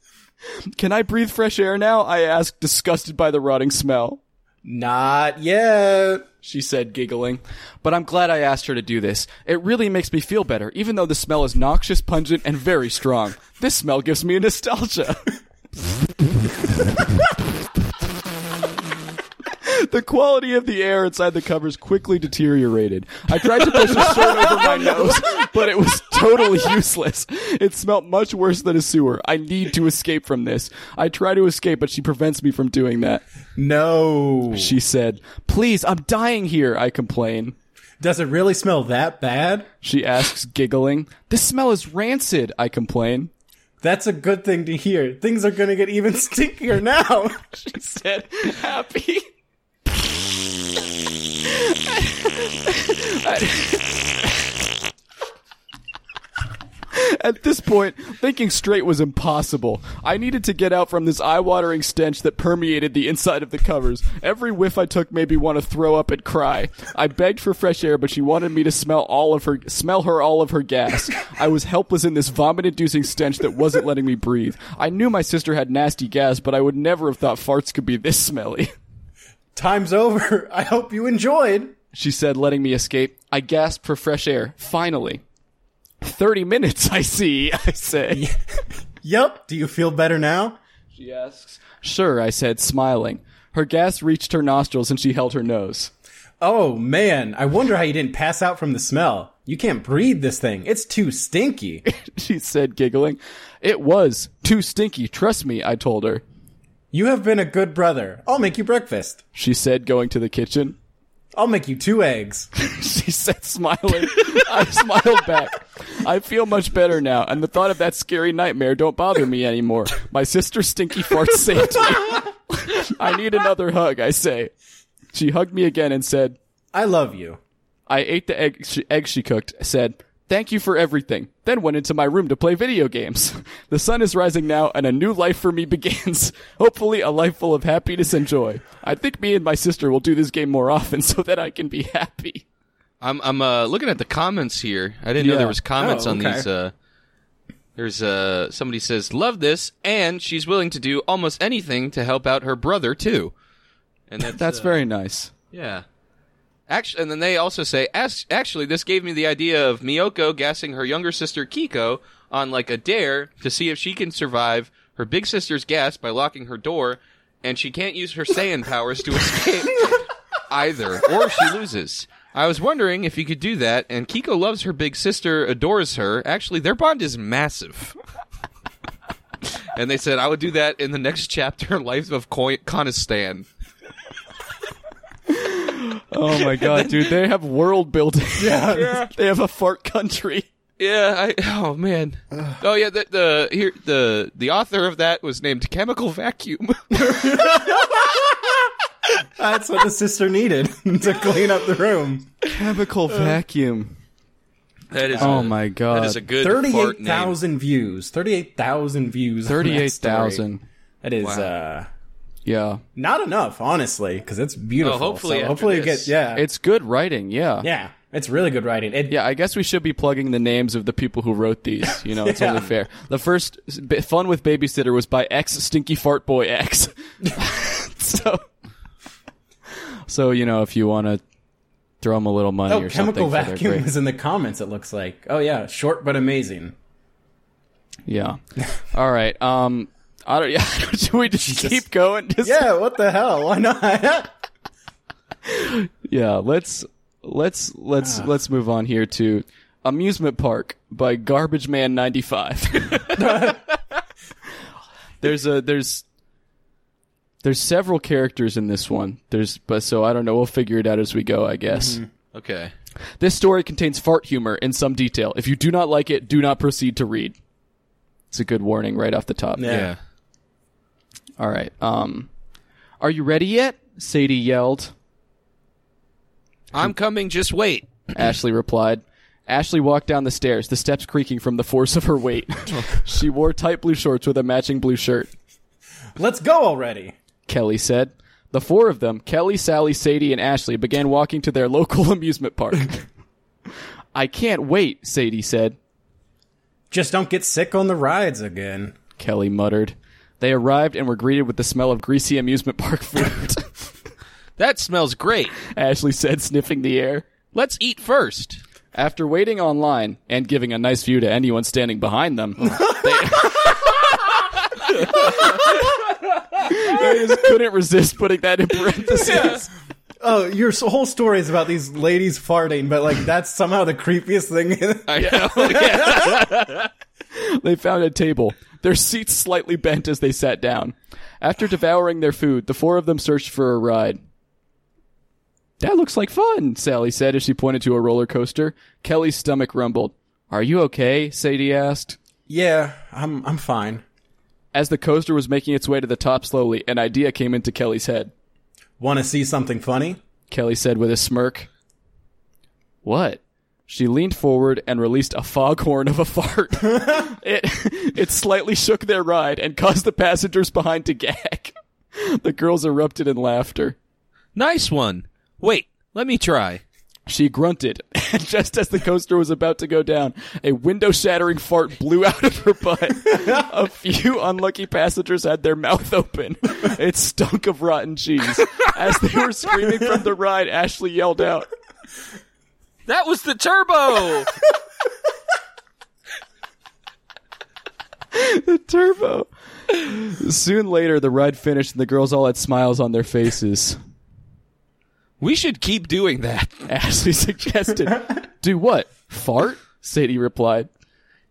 Can I breathe fresh air now? I asked, disgusted by the rotting smell. Not yet. She said, giggling. But I'm glad I asked her to do this. It really makes me feel better, even though the smell is noxious, pungent, and very strong. This smell gives me nostalgia. <laughs> The quality of the air inside the covers quickly deteriorated. I tried to push a shirt over my <laughs> nose, but it was totally useless. It smelt much worse than a sewer. I need to escape from this. I try to escape, but she prevents me from doing that. No. She said, Please, I'm dying here, I complain. Does it really smell that bad? She asks, giggling. This smell is rancid, I complain. That's a good thing to hear. Things are gonna get even stinkier now. <laughs> She said, happy. At this point, thinking straight was impossible. I needed to get out from this eye-watering stench that permeated the inside of the covers. Every whiff I took made me want to throw up and cry. I begged for fresh air, but she wanted me to smell all of her smell her all of her gas. I was helpless in this vomit-inducing stench that wasn't letting me breathe. I knew my sister had nasty gas, but I would never have thought farts could be this smelly. <laughs> Time's over. <laughs> I hope you enjoyed. She said, letting me escape. I gasped for fresh air. Finally. 30 minutes, I see, <laughs> I say. <laughs> Yup. Do you feel better now? She asks. Sure, I said, smiling. Her gas reached her nostrils and she held her nose. Oh man, I wonder how you didn't pass out from the smell. You can't breathe this thing. It's too stinky. She said, giggling. It was. Too stinky, trust me, I told her. You have been a good brother. I'll make you breakfast. She said, going to the kitchen. I'll make you two eggs. <laughs> She said, smiling. I smiled back. I feel much better now, and the thought of that scary nightmare don't bother me anymore. My sister's stinky fart <laughs> saved me. I need another hug, I say. She hugged me again and said, I love you. I ate the egg she, egg she cooked, said, Thank you for everything, then went into my room to play video games. <laughs> The sun is rising now, and a new life for me <laughs> begins. Hopefully, a life full of happiness and joy. I think me and my sister will do this game more often <laughs> so that I can be happy. I'm I'm uh, looking at the comments here. I didn't know there was comments Oh, on these. Uh, there's uh somebody says love this, and she's willing to do almost anything to help out her brother too. And that's, That's uh, very nice. yeah. Actually, and then they also say, As- actually, this gave me the idea of Miyoko gassing her younger sister Kiko on like a dare to see if she can survive her big sister's gas by locking her door, and she can't use her Saiyan <laughs> powers to escape either, or she loses. I was wondering if you could do that, and Kiko loves her big sister, adores her. Actually, their bond is massive. and they said I would do that in the next chapter, <laughs> Life of Koi- Konistan. <laughs> <laughs> Oh my god, dude, they have world building. <laughs> Yeah. <laughs> they have a fart country. Yeah, I oh man. <sighs> Oh yeah, the the here the the author of that was named Chemical Vacuum. That's what the sister needed to clean up the room. Chemical vacuum. that is Oh a- my god. That is a good fart Thirty-eight name. thousand views. Thirty-eight thousand views. on that Thirty-eight story. thousand. That is Wow. uh Yeah. Not enough, honestly, because it's beautiful. Oh, hopefully So after hopefully you this. get yeah, It's good writing, yeah. yeah, it's really good writing. It, Yeah, I guess we should be plugging the names of the people who wrote these. You know, it's <laughs> Yeah. only fair. The first s- b- Fun with Babysitter was by X Stinky Fart Boy X. <laughs> so, so you know, if you want to throw them a little money Oh, or chemical something, for vacuum great- is in the comments. It looks like. Oh yeah, short but amazing. Yeah. All right. Um. I don't. <laughs> Yeah. <laughs> Should we just keep going? Just, Yeah, what the hell? Why not? <laughs> Yeah. Let's let's let's Ah. let's move on here to amusement park by Garbage Man ninety five. there's a there's there's several characters in this one. There's but so I don't know. We'll figure it out as we go. I guess. Okay. This story contains fart humor in some detail. If you do not like it, do not proceed to read. It's a good warning right off the top. Yeah. Yeah. All right. Um, are you ready yet? Sadie yelled. I'm coming. Just wait. <clears throat> Ashley replied. Ashley walked down the stairs, the steps creaking from the force of her weight. <laughs> she wore tight blue shorts with a matching blue shirt. Let's go already. Kelly said. The four of them, Kelly, Sally, Sadie, and Ashley, began walking to their <laughs> local amusement park. <laughs> I can't wait, Sadie said. Just don't get sick on the rides again. Kelly muttered. They arrived and were greeted with the smell of greasy amusement park <laughs> food. <laughs> That smells great. Ashley said, sniffing the air. Let's eat first. After waiting online and giving a nice view to anyone standing behind them, <laughs> they, they just couldn't resist putting that in parentheses. Oh, your whole story is about these ladies farting, but like that's somehow the creepiest thing. I know. yeah. They found a table, their seats slightly bent as they sat down. After devouring their food, the four of them searched for a ride. That looks like fun, Sally said as she pointed to a roller coaster. Kelly's stomach rumbled. Are you okay? Sadie asked. yeah, I'm I'm fine. As the coaster was making its way to the top slowly, an idea came into Kelly's head. Want to see something funny? Kelly said with a smirk. What? She leaned forward and released a foghorn of a fart. <laughs> it it slightly shook their ride and caused the passengers behind to gag. The girls erupted in laughter. Nice one. Wait. Let me try. She grunted, <laughs> and just as the coaster was about to go down, a window shattering fart blew out of her butt. a few unlucky passengers had their mouth open. It stunk of rotten cheese. As they were screaming from the ride, Ashley yelled out, That was the turbo. <laughs> The turbo! Soon later, the ride finished and the girls all had smiles on their faces. we should keep doing that. <laughs> Ashley suggested. Do what? Fart? Sadie replied.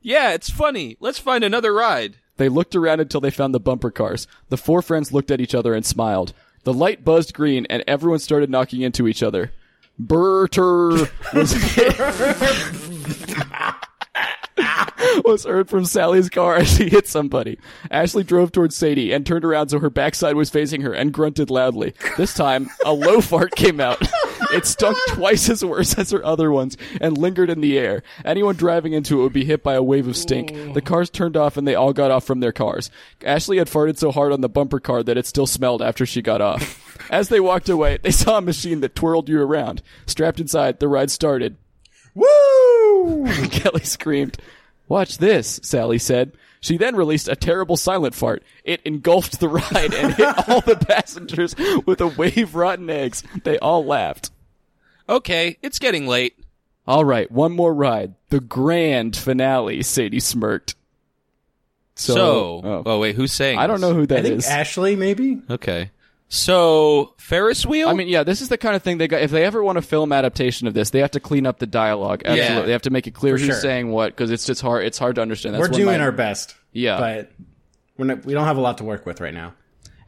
Yeah, it's funny. Let's find another ride. They looked around until they found the bumper cars. The four friends looked at each other and smiled. The light buzzed green and everyone started knocking into each other. Burter was <laughs> <laughs> <laughs> was heard from Sally's car as she hit somebody. Ashley drove towards Sadie and turned around so her backside was facing her and grunted loudly. This time, a low fart came out. It stunk twice as worse as her other ones and lingered in the air. Anyone driving into it would be hit by a wave of stink. The cars turned off and they all got off from their cars. Ashley had farted so hard on the bumper car that it still smelled after she got off. As they walked away, they saw a machine that twirled you around. Strapped inside, the ride started. Woo! <laughs> Kelly screamed. Watch this, Sally said. She then released a terrible silent fart. It engulfed the ride and hit all the <laughs> passengers with a wave of rotten eggs. They all laughed. Okay, it's getting late. All right, one more ride. The grand finale, Sadie smirked. So, So, oh. oh, wait, who's saying? I don't this? know who I that think is. Ashley maybe. Okay. So Ferris wheel. I mean, yeah, this is the kind of thing they got. If they ever want a film adaptation of this, they have to clean up the dialogue. Absolutely, Yeah. they have to make it clear who's sure. saying what because it's just hard. It's hard to understand. That's We're doing my- our best. Yeah. but we're not, we don't have a lot to work with right now.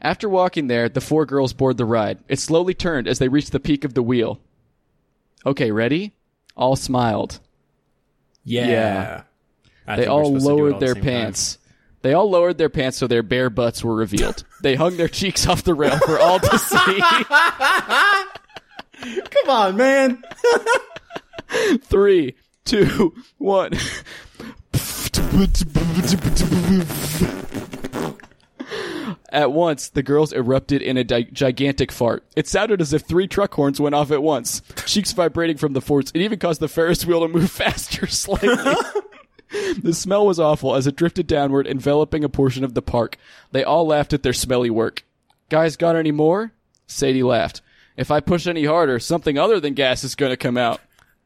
After walking there, the four girls board the ride. It slowly turned as they reached the peak of the wheel. Okay, ready? All smiled. Yeah. Yeah. They all supposed to do it lowered all at the their same time. They all lowered their pants so their bare butts were revealed. <laughs> they hung their cheeks off the rail for all to see. <laughs> Come on, man. <laughs> Three, two, one. At once, the girls erupted in a di- gigantic fart. It sounded as if three truck horns went off at once, cheeks vibrating from the forts. It even caused the Ferris wheel to move faster slightly. <laughs> the smell was awful as it drifted downward, enveloping a portion of the park. They all laughed at their smelly work. Guys, got any more? Sadie laughed. If I push any harder, something other than gas is going to come out.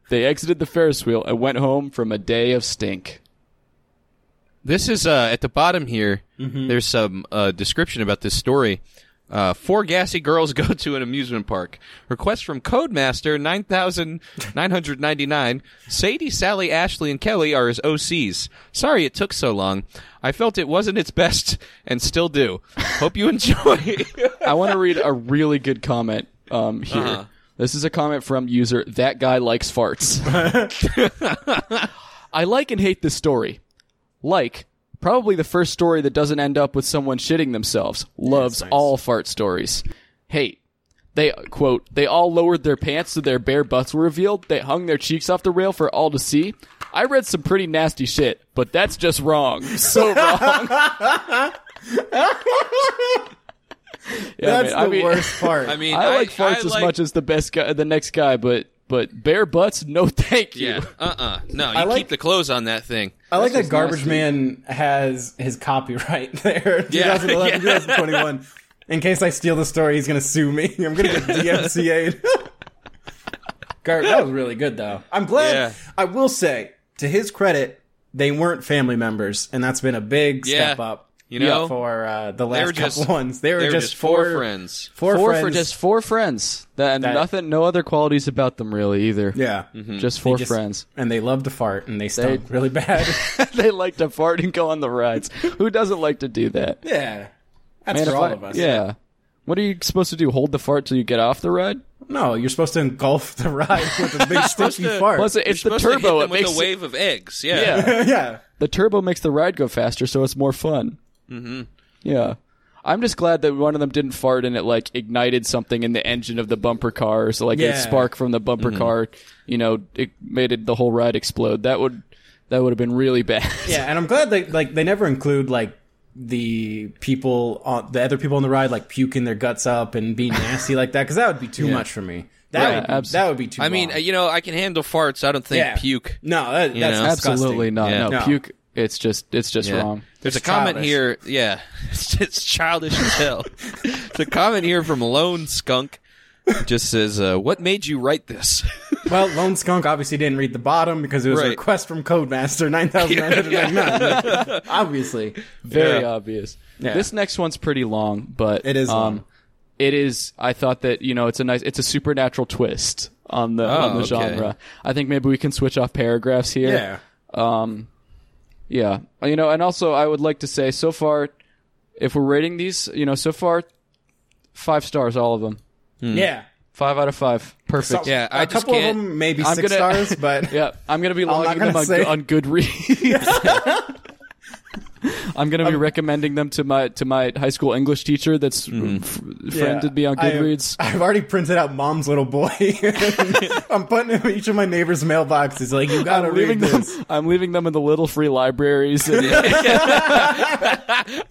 They exited the Ferris wheel and went home from a day of stink. This is uh, at the bottom here. Mm-hmm. There's some uh, description about this story. Uh, four gassy girls <laughs> go to an amusement park. Request from Codemaster nine thousand nine hundred ninety nine. Sadie, Sally, Ashley, and Kelly are his OCs. Sorry it took so long. I felt it wasn't its best, and still do. Hope you enjoy. <laughs> I want to read a really good comment um, here. Uh-huh. This is a comment from user that guy likes farts. <laughs> I like and hate this story. Like, probably the first story that doesn't end up with someone shitting themselves. Loves all fart stories. Hate. They quote, they all lowered their pants so their bare butts were revealed. They hung their cheeks off the rail for all to see. I read some pretty nasty shit, but that's just wrong. <laughs> So wrong. <laughs> Yeah, That's man, I the mean- worst part. I mean, I like farts I as like- much as the best guy, the next guy, but but bare butts, no, thank you. Yeah. Uh. uh No. You I like- keep the clothes on that thing. I like that Garbage nasty. Man has his copyright <laughs> there. Yeah, 2011, yeah. 2021. In case I steal the story, he's gonna sue me. <laughs> I'm gonna get <laughs> DMCA'd. Gar- that was really good, though. I'm glad. Yeah. I will say, to his credit, they weren't family members, and that's been a big Yeah. step up. You know? for uh, the They last couple just ones. They were, They were just, just four four friends. Four, Four friends. for just four friends. That, and That- nothing, no other qualities about them really either. yeah, just four Just- friends. and they love to fart, and they stunk really bad. <laughs> they like to fart and go on the rides. Who doesn't like to do that? yeah, that's Man, for all I- of us. Yeah. What are you supposed to do? Hold the fart till you get off the ride? No, you're supposed to engulf the <laughs> ride with a big stinky to- fart. Plus, it's the Supposed to hit turbo. them It with makes a wave of eggs. Yeah. yeah. <laughs> yeah. the turbo makes the ride go faster, so it's more fun. Mm-hmm. Yeah. I'm just glad that one of them didn't fart and it like ignited something in the engine of the bumper car. So like Yeah. a spark from the bumper car, you know, it made it the whole ride explode. That would that would have been really bad. Yeah, and I'm glad they like they never include like the people on the other people on the ride like puking their guts up and being nasty like that because that would be too much for me. That Right, would be, abs- that would be too. Much. I mean, long. uh, you know, I can handle farts. I don't think Yeah. puke. no, that, that's know? Absolutely not. Yeah. No, No. puke. It's just it's just Yeah. wrong. There's It's a comment here. Yeah, <laughs> it's, it's childish as hell. <laughs> There's a comment here from Lone Skunk. Just says, uh, "What made you write this?" <laughs> Well, Lone Skunk obviously didn't read the bottom because it was a request from Codemaster nine thousand nine hundred ninety nine. Obviously, Very Yeah. obvious. Yeah. This next one's pretty long, but It is Um, long. it is. I thought that you know it's a nice, it's a supernatural twist on the on the Oh, okay. genre. I think maybe we can switch off paragraphs here. yeah. Um, yeah, uh, you know, and also I would like to say, so far, if we're rating these, you know, so far, five stars, all of them, hmm. Yeah. five out of five, perfect. So- Yeah, I a just couple can't- of them maybe I'm six gonna- stars, <laughs> but Yeah, I'm gonna be <laughs> logging them on, on Goodreads. <laughs> <laughs> I'm gonna be um, recommending them to my to my high school English teacher that's hmm. f- friended me on Goodreads. <laughs> I've already printed out Mom's Little Boy. <laughs> I'm putting it in each of my neighbors' mailboxes. Like, you gotta read them. this. I'm leaving them in the little free libraries. And,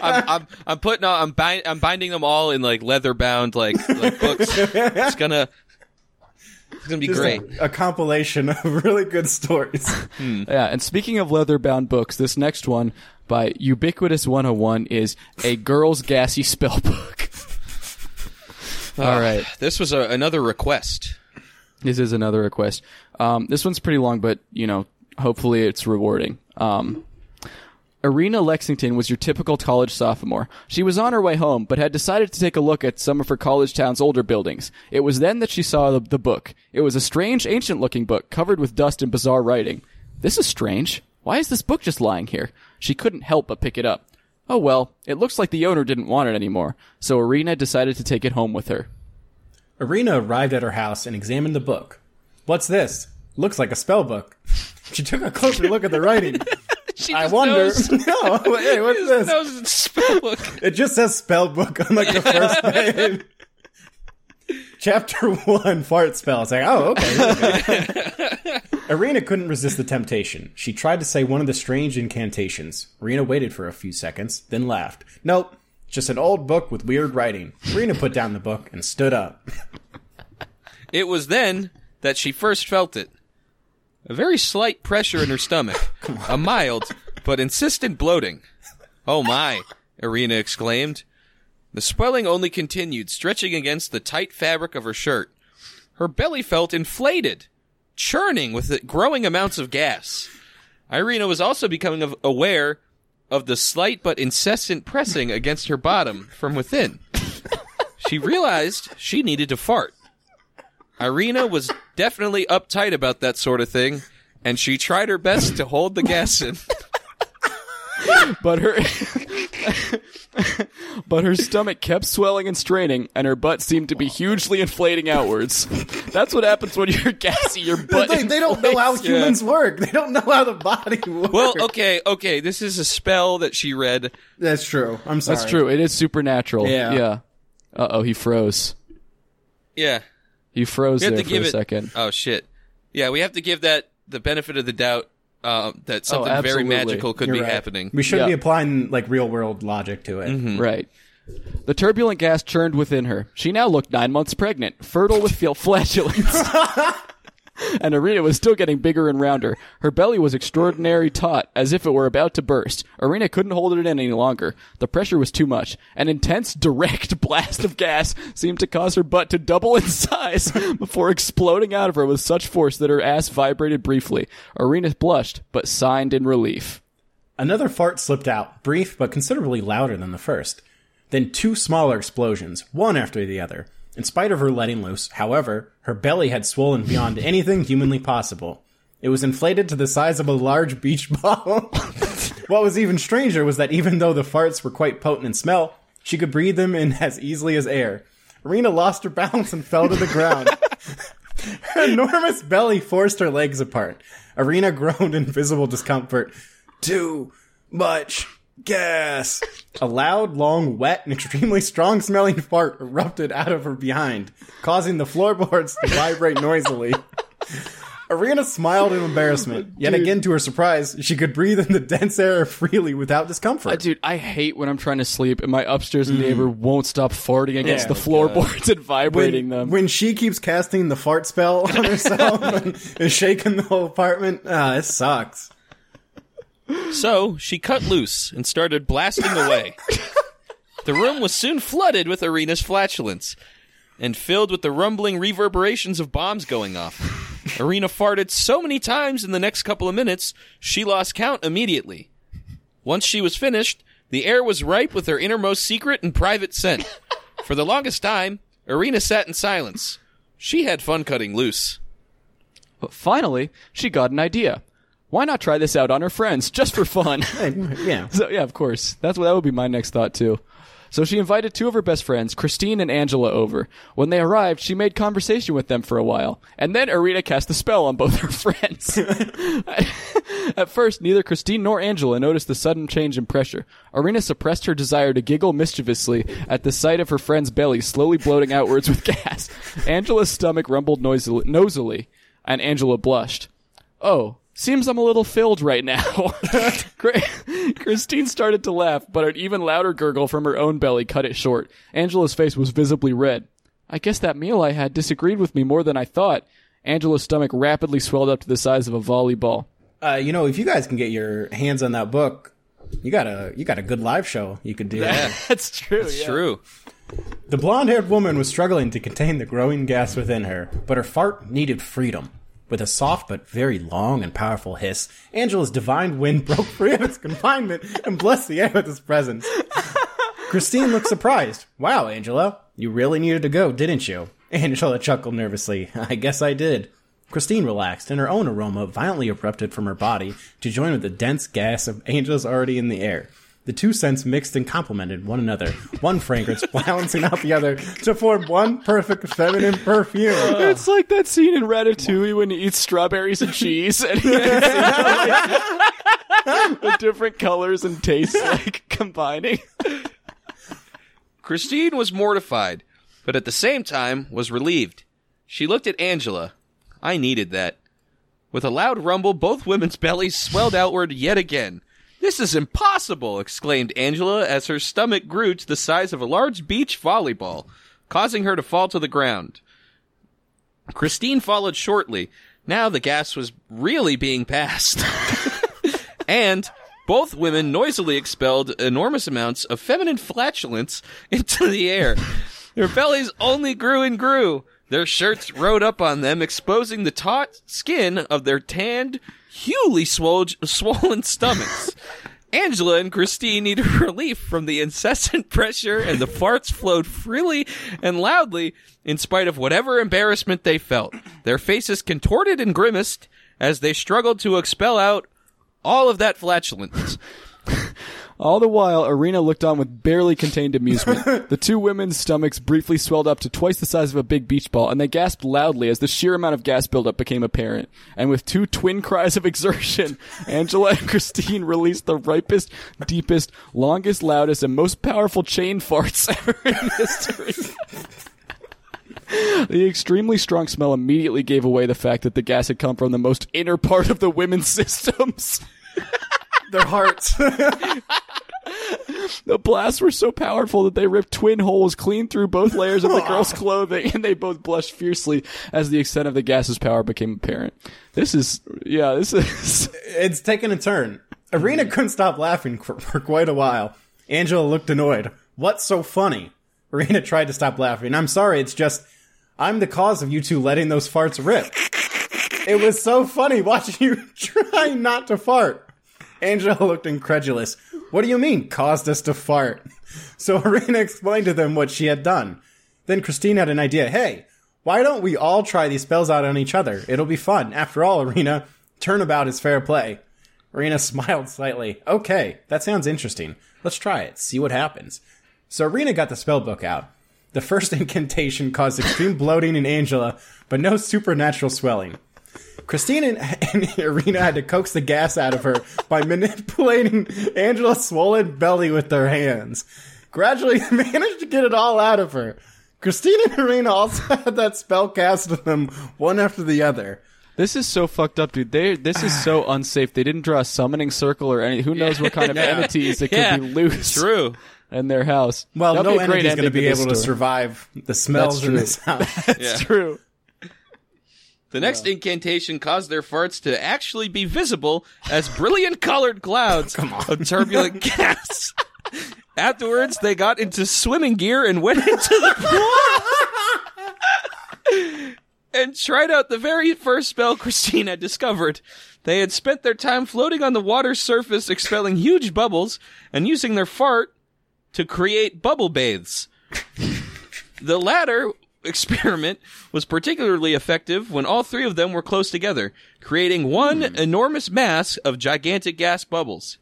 I'm, I'm, I'm putting, on, I'm, bind, I'm binding them all in like leather bound like, like books. It's gonna, it's gonna be Just great. A, a compilation of <laughs> really good stories. yeah, and speaking of leather-bound books, this next one by Ubiquitous 101 is a girl's gassy spell book. <laughs> All right. This was a, another request. This is another request. Um, this one's pretty long, but you know, hopefully it's rewarding. Um, Arena Lexington was your typical college sophomore. She was on her way home, but had decided to take a look at some of her college town's older buildings. It was then that she saw the, the book. It was a strange, ancient-looking book covered with dust and bizarre writing. This is strange. Why is this book just lying here? She couldn't help but pick it up. Oh well, it looks like the owner didn't want it anymore, so Arena decided to take it home with her. Arena arrived at her house and examined the book. What's this? Looks like a spell book. <laughs> She took a closer look at the writing. <laughs> She I wonder. knows- <laughs> no, hey, what's this? knows it's spell book. <laughs> It just says spell book on like the first <laughs> page. Chapter one, fart spell. It's like, oh, okay. Arena couldn't resist the temptation. She tried to say one of the strange incantations. Arena waited for a few seconds, then laughed. Nope, Just an old book with weird writing. Rena put down the book and stood up. It was then that she first felt it. A very slight pressure in her stomach, <laughs> a mild but insistent bloating. Oh my, Irina exclaimed. The swelling only continued, stretching against the tight fabric of her shirt. Her belly felt inflated, churning with the growing amounts of gas. Irina was also becoming aware of the slight but incessant pressing against her bottom from within. <laughs> She realized she needed to fart. Irina was definitely uptight about that sort of thing, and she tried her best to hold the gas in. <laughs> but her but her stomach kept swelling and straining and her butt seemed to be hugely inflating outwards that's what happens when you're gassy your butt They, they don't know how inflates. humans work. They don't know how the body works. Well, okay, okay, this is a spell that she read. that's true. I'm sorry. that's true it is supernatural Yeah. yeah uh-oh he froze Yeah. He froze We have there to for give a it second Oh shit. Yeah, we have to give that the benefit of the doubt uh, that something very Oh, absolutely. magical could You're be right. happening. We should Yeah. be applying like real world logic to it. Right. The turbulent gas churned within her. She now looked nine months pregnant, fertile with feel <laughs> flatulence. <laughs> <laughs> and Arena was still getting bigger and rounder. Her belly was extraordinary taut, as if it were about to burst. Arena couldn't hold it in any longer. The pressure was too much. An intense, direct <laughs> blast of gas seemed to cause her butt to double in <laughs> size before exploding out of her with such force that her ass vibrated briefly. Arena blushed, but signed in relief. Another fart slipped out, brief but considerably louder than the first. Then two smaller explosions, one after the other. In spite of her letting loose, however, her belly had swollen beyond <laughs> anything humanly possible. It was inflated to the size of a large beach <laughs> ball. what was even stranger was that even though the farts were quite potent in smell, she could breathe them in as easily as air. Arena lost her balance and fell to the ground. <laughs> Her enormous belly forced her legs apart. Arena groaned in visible discomfort. Too much gas. A loud, long, wet, and <laughs> extremely strong smelling fart erupted out of her behind, causing the floorboards to vibrate noisily. Arena smiled in embarrassment. Yet again, to her surprise, she could breathe in the dense air freely without discomfort. Uh, Dude, I hate when I'm trying to sleep and my upstairs neighbor won't stop farting against Yeah. the floorboards and vibrating when, them. when she keeps casting the fart spell on herself <laughs> and shaking the whole apartment, ah, it sucks. So she cut loose and started blasting away. the room was soon flooded with Arena's flatulence and filled with the rumbling reverberations of bombs going off. Arena farted so many times in the next couple of minutes, she lost count immediately. Once she was finished, the air was ripe with her innermost secret and private scent. For the longest time, Arena sat in silence. She had fun cutting loose. But finally, she got an idea. Why not try this out on her friends, just for fun? <laughs> Yeah. so yeah, of course. That's what that would be my next thought too. So she invited two of her best friends, Christine and Angela, over. When they arrived, she made conversation with them for a while, and then Arena cast a spell on both <laughs> her friends. <laughs> At first, neither Christine nor Angela noticed the sudden change in pressure. Arena suppressed her desire to giggle mischievously at the sight of her friend's belly slowly bloating outwards with gas. Angela's stomach rumbled noisily, nosily, and Angela blushed. Oh, seems I'm a little filled right now. <laughs> Christine started to laugh, but an even louder gurgle from her own belly cut it short. Angela's face was visibly red. I guess that meal I had disagreed with me more than I thought. Angela's stomach rapidly swelled up to the size of a volleyball. Uh, you know, if you guys can get your hands on that book, you got a you got a good live show you could do. Yeah. <laughs> That's true. It's true. The blonde-haired woman was struggling to contain the growing gas within her, but her fart needed freedom. With a soft but very long and powerful hiss, Angela's divine wind <laughs> broke free of its confinement and blessed the air with its presence. <laughs> Christine looked surprised. Wow, Angela, you really needed to go, didn't you? Angela chuckled nervously. I guess I did. Christine relaxed, and her own aroma violently erupted from her body to join with the dense gas of Angela's already in the air. The two scents mixed and complemented one another, one fragrance <laughs> balancing out the other to form one perfect feminine perfume. <laughs> It's like that scene in Ratatouille when he eats strawberries and cheese, and he like, <laughs> the different colors and tastes like combining. Christine was mortified, but at the same time was relieved. She looked at Angela. I needed that. With a loud rumble, both women's bellies swelled outward yet again. This is impossible! exclaimed Angela as her stomach grew to the size of a large beach volleyball, causing her to fall to the ground. Christine followed shortly. Now the gas was really being passed. <laughs> and both women noisily expelled enormous amounts of feminine flatulence into the air. Their bellies only grew and grew. Their shirts rode up on them, exposing the taut skin of their tanned, hugely swole- swollen stomachs. <laughs> Angela and Christine needed relief from the incessant pressure, and the farts flowed freely and loudly in spite of whatever embarrassment they felt. Their faces contorted and grimaced as they struggled to expel out all of that flatulence. <laughs> All the while, Arena looked on with barely contained amusement. <laughs> the two women's stomachs briefly swelled up to twice the size of a big beach ball, and they gasped loudly as the sheer amount of gas buildup became apparent. And with two twin cries of exertion, <laughs> Angela and Christine released the ripest, deepest, longest, loudest, and most powerful chain farts <laughs> ever in history. The extremely strong smell immediately gave away the fact that the gas had come from the most inner part of the women's systems. Their hearts. The blasts were so powerful that they ripped twin holes clean through both layers of the <laughs> girl's clothing, and they both blushed fiercely as the extent of the gas's power became apparent. This is, yeah, this is. <laughs> it's taken a turn. Arena couldn't stop laughing for, for quite a while. Angela looked annoyed. What's so funny? Arena tried to stop laughing. I'm sorry, it's just I'm the cause of you two letting those farts rip. It was so funny watching you <laughs> try not to fart. Angela looked incredulous. What do you mean, caused us to fart? <laughs> So Arena explained to them what she had done. Then Christine had an idea. Hey, why don't we all try these spells out on each other? It'll be fun. After all, Arena, turnabout is fair play. Arena <laughs> smiled slightly. Okay, that sounds interesting. Let's try it. See what happens. So Arena got the spell book out. The first <laughs> incantation caused extreme bloating in Angela, but no supernatural swelling. Christine and, and Irina had to coax the gas out of her by manipulating Angela's swollen belly with their hands. Gradually, <laughs> they managed to get it all out of her. Christine and Irina also <laughs> had that spell cast on them one after the other. This is so fucked up, dude. They, this is so <sighs> unsafe. They didn't draw a summoning circle or any. Who knows what kind of <laughs> entities that could Yeah, be loose True. in their house? Well, That'd no be a great entity's going to be this able to survive the smells That's in true. this house. Yeah. True. The next incantation caused their farts to actually be visible as brilliant colored clouds <laughs> of turbulent <laughs> gas. Afterwards, they got into swimming gear and went into the pool and tried out the very first spell Christine had discovered. They had spent their time floating on the water's surface, expelling huge bubbles and using their fart to create bubble baths. The latter experiment was particularly effective when all three of them were close together, creating one hmm. enormous mass of gigantic gas bubbles.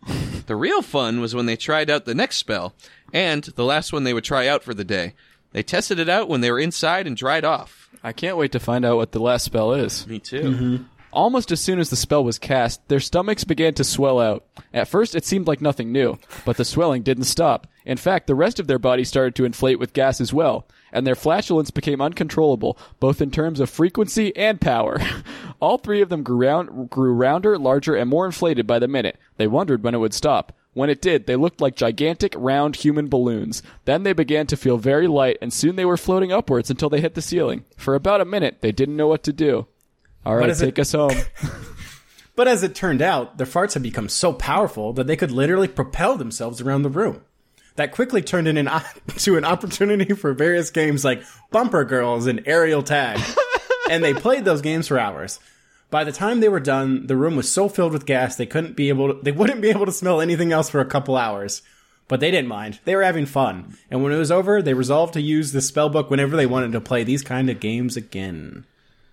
The real fun was when they tried out the next spell, and the last one they would try out for the day. They tested it out when they were inside and dried off. I can't wait to find out what the last spell is. Me too. Mm-hmm. Almost as soon as the spell was cast, their stomachs began to swell out. At first, it seemed like nothing new, but the swelling didn't stop. In fact, the rest of their body started to inflate with gas as well, and their flatulence became uncontrollable, both in terms of frequency and power. <laughs> All three of them grew, round, grew rounder, larger, and more inflated by the minute. They wondered when it would stop. When it did, they looked like gigantic, round human balloons. Then they began to feel very light, and soon they were floating upwards until they hit the ceiling. For about a minute, they didn't know what to do. All right, is it- take us home. <laughs> <laughs> But as it turned out, their farts had become so powerful that they could literally propel themselves around the room. That quickly turned in an, <laughs> into an opportunity for various games like Bumper Girls and Aerial Tag. and they played those games for hours. By the time they were done, the room was so filled with gas they couldn't be able to, they wouldn't be able to smell anything else for a couple hours. But they didn't mind. They were having fun. And when it was over, they resolved to use the spellbook whenever they wanted to play these kind of games again.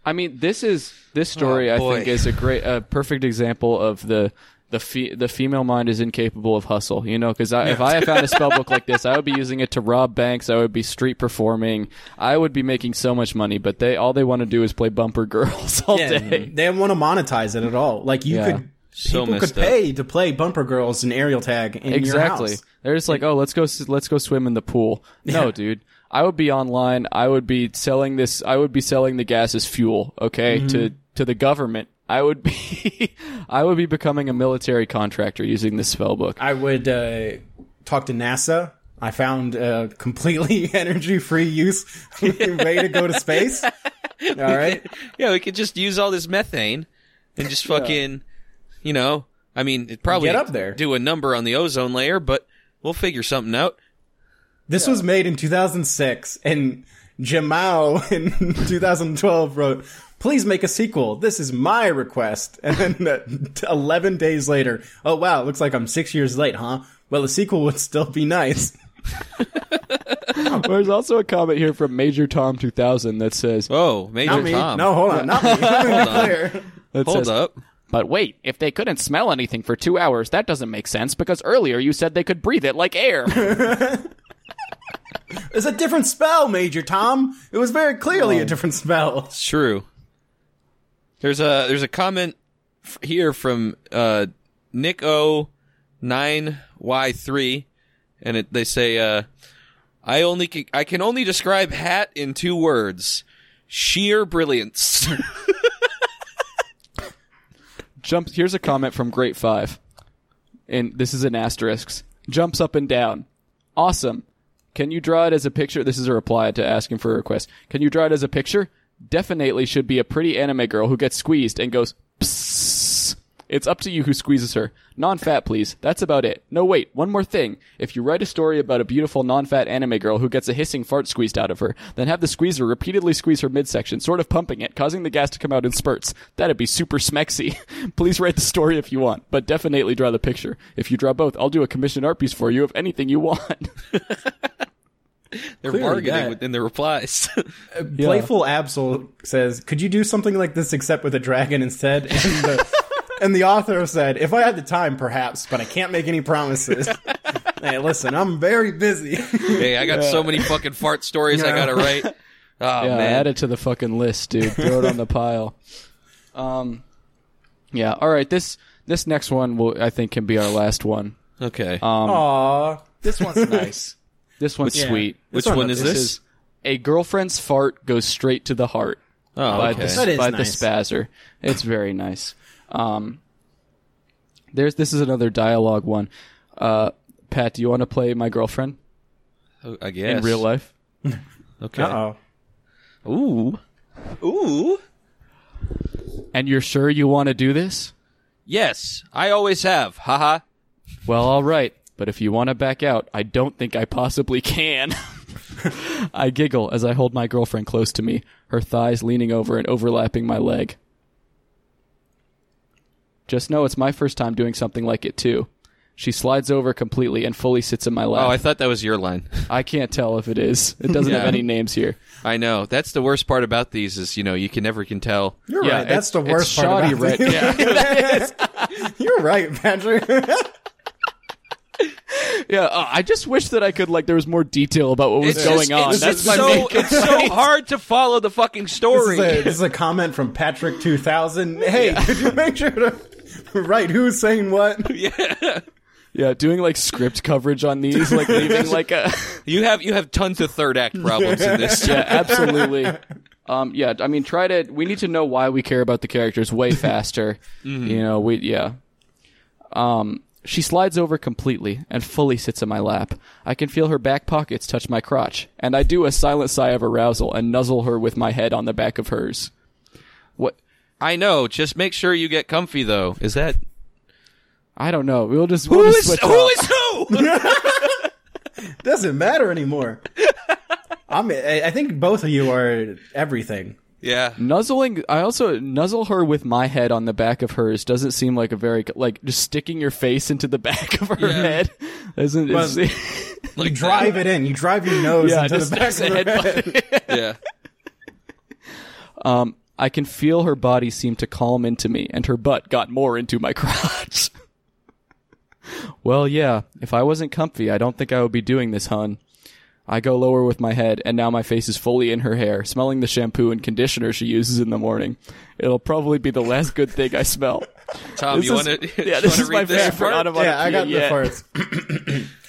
I mean, this is this story. Oh, I think is a great, a perfect example of the the fe- the female mind is incapable of hustle. You know, because if I had found a spell book like this, I would be using it to rob banks. I would be street performing. I would be making so much money. But they all they want to do is play bumper girls all Yeah, day. they didn't want to monetize it at all. Like you Yeah. could, So people could up. pay to play bumper girls and aerial tag in Exactly. your house. They're just like, oh, let's go, let's go swim in the pool. No, Yeah. dude. I would be online. I would be selling this. I would be selling the gas as fuel. Okay, Mm-hmm. to to the government I would be <laughs> I would be becoming a military contractor using this spell book. I would uh, talk to NASA. I found a completely <laughs> energy free use <laughs> way to go to space. All right. Yeah, we could just use all this methane and just fucking, you know, I mean, it probably Get up there. do a number on the ozone layer, but we'll figure something out. This was made in 2006, and Jamal in 2012 wrote, "Please make a sequel. This is my request." <laughs> And then uh, 11 days later, oh wow, looks like I'm six years late, huh? Well, a sequel would still be nice. <laughs> There's also a comment here from Major Tom 2000 that says Oh, Major Not me. Tom. No, hold on, not me. <laughs> Let me be that Hold says, up. But wait, if they couldn't smell anything for 2 hours, that doesn't make sense because earlier you said they could breathe it like air. It's a different spell, Major Tom. It was very clearly a different spell. It's true. There's a there's a comment here from uh, Nick O nine Y three, and it, they say uh, I only ca- I can only describe hat in two words: sheer brilliance. <laughs> Jumps here's a comment from Great 5. And this is in asterisks. Jumps up and down. Awesome. Can you draw it as a picture? This is a reply to asking for a request. Can you draw it as a picture? Definitely should be a pretty anime girl who gets squeezed and goes psst. It's up to you who squeezes her. Non-fat, please. That's about it. No, wait. One more thing. If you write a story about a beautiful non-fat anime girl who gets a hissing fart squeezed out of her, then have the squeezer repeatedly squeeze her midsection, sort of pumping it, causing the gas to come out in spurts. That'd be super smexy. <laughs> please write the story if you want, but definitely draw the picture. If you draw both, I'll do a commissioned art piece for you of anything you want. <laughs> <laughs> They're Clearly bargaining that- within the replies. <laughs> Playful Absol says, "Could you do something like this except with a dragon instead?" And the, <laughs> and the author said, "If I had the time, perhaps, but I can't make any promises." hey, listen, I'm very busy. hey, I got so many fucking fart stories I gotta write. Oh yeah, man, add it to the fucking list, dude. Throw it on the pile. Um, yeah. All right. This this next one will I think can be our last one. okay. Um, Aw, this one's nice. This one's Yeah. sweet. Which one one is is This this? is a girlfriend's fart goes straight to the heart oh, by okay. the That is by nice. the spazzer. It's very nice. Um, there's this is another dialogue one. Uh, Pat, do you want to play my girlfriend Oh, I guess in real life? <laughs> Okay. uh oh. Ooh. Ooh. And you're sure you want to do this? Yes, I always have. Haha. Well, all right. But if you want to back out, I don't think I possibly can. <laughs> I giggle as I hold my girlfriend close to me, her thighs leaning over and overlapping my leg. Just know it's my first time doing something like it, too. She slides over completely and fully sits in my lap. Oh, I thought that was your line. <laughs> I can't tell if it is. It doesn't have any names here. I know. That's the worst part about these is, you know, you can never can tell. You're Yeah, right. That's the worst it's part shoddy about red- it. <laughs> yeah. You're right, Patrick. <laughs> Yeah, uh, I just wish that I could like there was more detail about what was It's going just- on. It's, That's it's my so, main it's so hard to follow the fucking This story. is, a, this is a comment from Patrick 2000. Hey, could you make sure to write who's saying what? <laughs> Yeah, Yeah, doing like script coverage on these, like leaving like a <laughs> You have you have tons of third act problems in this. yeah, absolutely. Um, yeah, I mean, try to. We need to know why we care about the characters way faster. You know, we yeah. Um, she slides over completely and fully sits in my lap. I can feel her back pockets touch my crotch, and I do a silent sigh of arousal and nuzzle her with my head on the back of hers. What? I know. Just make sure you get comfy though. Is that I don't know. We'll just we'll who just is switch who off. is who? <laughs> Doesn't matter anymore. I mean, I I think both of you are everything. Yeah. Nuzzling, I also nuzzle her with my head on the back of hers. Doesn't seem like a very like just sticking your face into the <laughs> back of her Yeah. head. Doesn't Well. <laughs> Like You drive it in. You drive your nose yeah, into just the back of a the head. <laughs> Yeah. Um, I can feel her body seem to calm into me, and her butt got more into my crotch. well, yeah, if I wasn't comfy, I don't think I would be doing this, hun. I go lower with my head, and now my face is fully in her hair, smelling the shampoo and conditioner she uses in the morning. It'll probably be the last good thing I smell. Tom, This you want to? <laughs> yeah, this is my favorite onomatopoeia yeah, I got yet. the farts. <laughs>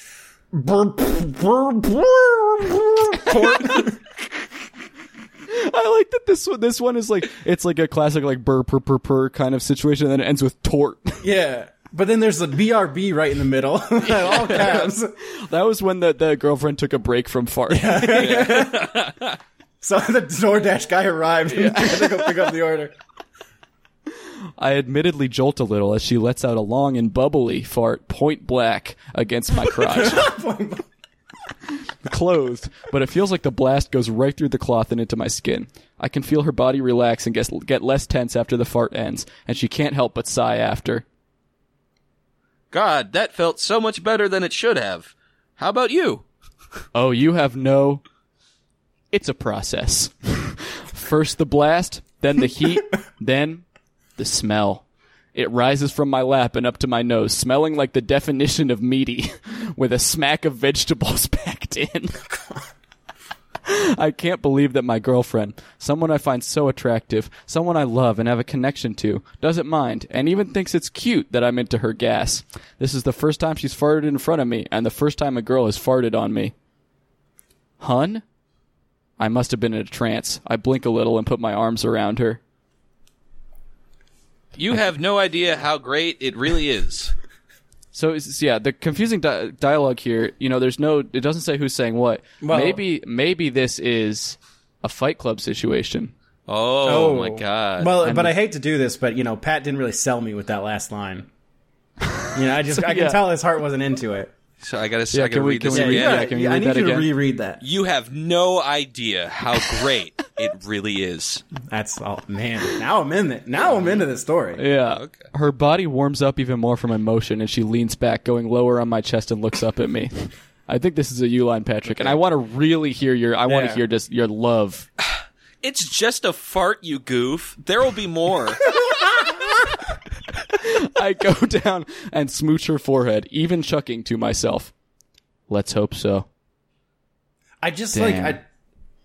I like that this one. This one is like it's like a classic like burr purr purr purr kind of situation, and then it ends with tort. <laughs> Yeah. But then there's the BRB right in the middle. <laughs> All caps. that was when the the girlfriend took a break from fart. <laughs> <laughs> So the DoorDash guy arrived and had to go pick up the order. I admittedly jolt a little as she lets out a long and bubbly fart, point black, against my crotch. Clothed, but it feels like the blast goes right through the cloth and into my skin. I can feel her body relax and get, get less tense after the fart ends, and she can't help but sigh after. God, that felt so much better than it should have. How about you? Oh, you have no. It's a process. <laughs> First the blast, then the heat, <laughs> then the smell. It rises from my lap and up to my nose, smelling like the definition of meaty, <laughs> with a smack of vegetables packed in. <laughs> I can't believe that my girlfriend, someone I find so attractive, someone I love and have a connection to, doesn't mind, and even thinks it's cute that I'm into her gas. This is the first time she's farted in front of me, and the first time a girl has farted on me. Hun? I must have been in a trance. I blink a little and put my arms around her. You have no idea how great it really is. So it's, yeah, the confusing di- dialogue here. You know, there's no. It doesn't say who's saying what. Well- maybe maybe this is a Fight Club situation. Oh, oh. my god. Well, but I hate to do this, but you know, Pat didn't really sell me with that last line. <laughs> You know, I just I can yeah. tell his heart wasn't into it. So I gotta, Yeah, I gotta can we- read can this we again. read that? Yeah, can you I read need that you to again? reread that. You have no idea how great it really is. <laughs> That's all, man. Now I'm in it. Now I'm into the story. Yeah. Okay. Her body warms up even more from emotion, and she leans back, going lower on my chest, and looks up at me. <laughs> I think this is a U line, Patrick, and I want to really hear your. I want to Yeah. hear just your love. <sighs> It's just a fart, you goof. There will be more. <laughs> <laughs> I go down and smooch her forehead, even chucking to myself. Let's hope so. I just Damn. like I.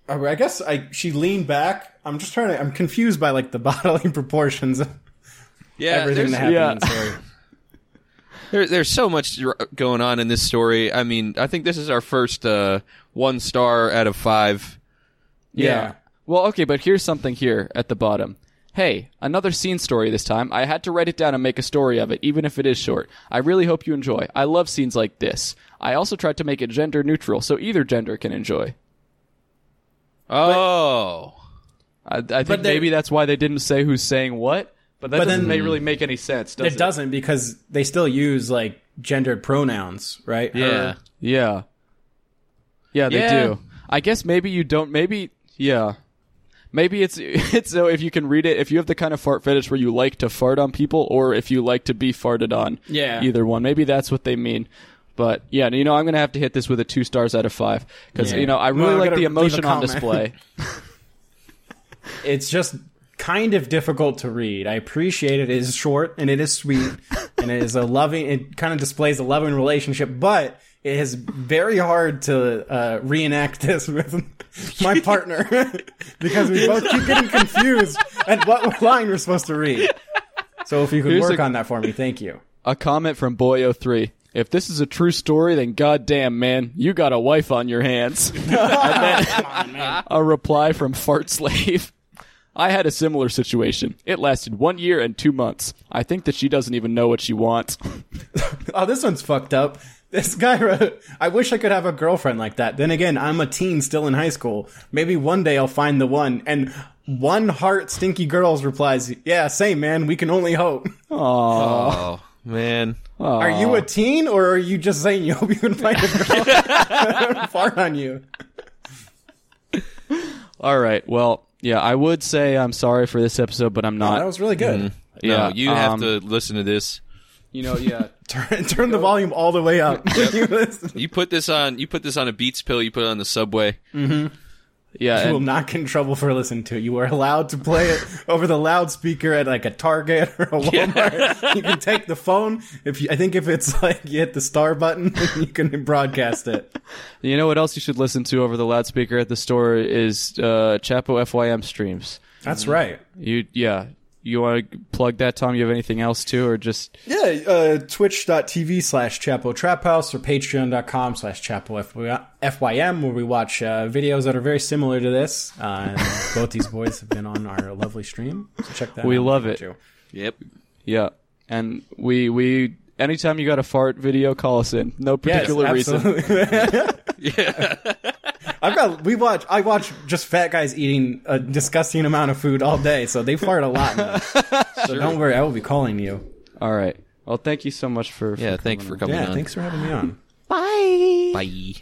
I guess I she leaned back. I'm just trying to. I'm confused by like the <laughs> bodily proportions of Yeah, everything there's, that happened yeah. in the <laughs> there, there's so much going on in this story. I mean, I think this is our first uh, one star out of five. Yeah. Well, okay, but here's something here at the bottom. Hey, another scene story this time. I had to write it down and make a story of it, even if it is short. I really hope you enjoy. I love scenes like this. I also tried to make it gender neutral, so either gender can enjoy. Oh, I, I think they- maybe that's why they didn't say who's saying what, but that But doesn't then- really make any sense, does it? It doesn't because they still use like gendered pronouns, right? yeah. Or- Yeah. Yeah, they Yeah. do. I guess maybe you don't. Maybe yeah. Maybe it's <laughs> it's so if you can read it if you have the kind of fart fetish where you like to fart on people or if you like to be farted on. Yeah. Either one. Maybe that's what they mean. But yeah, you know, I'm gonna have to hit this with a two stars out of five because Yeah. you know I really I'm like the emotion on display. <laughs> <laughs> it's just kind of difficult to read. I appreciate it. It is short and it is sweet and it is a loving. It kind of displays a loving relationship, but it is very hard to uh, reenact this with my partner <laughs> because we both keep getting confused at what line we're supposed to read. So if you could Here's work a- on that for me, thank you. a comment from Boyo3. If this is a true story, then goddamn, man, you got a wife on your hands. <laughs> and then a reply from Fart Slave. I had a similar situation. It lasted one year and two months. I think that she doesn't even know what she wants. <laughs> Oh, this one's fucked up. This guy wrote, I wish I could have a girlfriend like that. Then again, I'm a teen still in high school. Maybe one day I'll find the one. And one heart stinky girls replies, Yeah, same man. We can only hope. Oh man. Are you a teen or are you just saying you <laughs> hope you can find a girl <laughs> fart on you? All right. Well, yeah, I would say I'm sorry for this episode, but I'm Oh, not. that was really good. No, yeah, you have um, to listen to this. You know, yeah. <laughs> Turn, turn the volume all the way up. <laughs> you. <laughs> You put this on. You put this on a Beats pill. You put it on the subway. Yeah. You will not get in trouble for listening to it. You are allowed to play it over the loudspeaker at like a Target or a Walmart. You can take the phone. If you, I think if it's like you hit the star button, you can broadcast it. You know what else you should listen to over the loudspeaker at the store is uh, Chapo FYM streams. That's right. You yeah, you want to plug that, Tom? You have anything else too, or just Yeah, uh, twitch.tv slash Chapo Trap House or patreon.com slash Chapo FYM, where we watch uh, videos that are very similar to this. Uh, <laughs> both these boys have been on our lovely stream. So check that We out. love it. too. Yep. yeah? And we we anytime you got a fart video, call us in. No Yes, particular reason. <laughs> absolutely. <laughs> I've got we watch I watch just fat guys eating a disgusting amount of food all day, so they fart a lot. Now. So don't worry, I will be calling you. All right. Well, thank you so much for. for Yeah. Thanks coming for coming Yeah, on. thanks for having me on. Bye. Bye.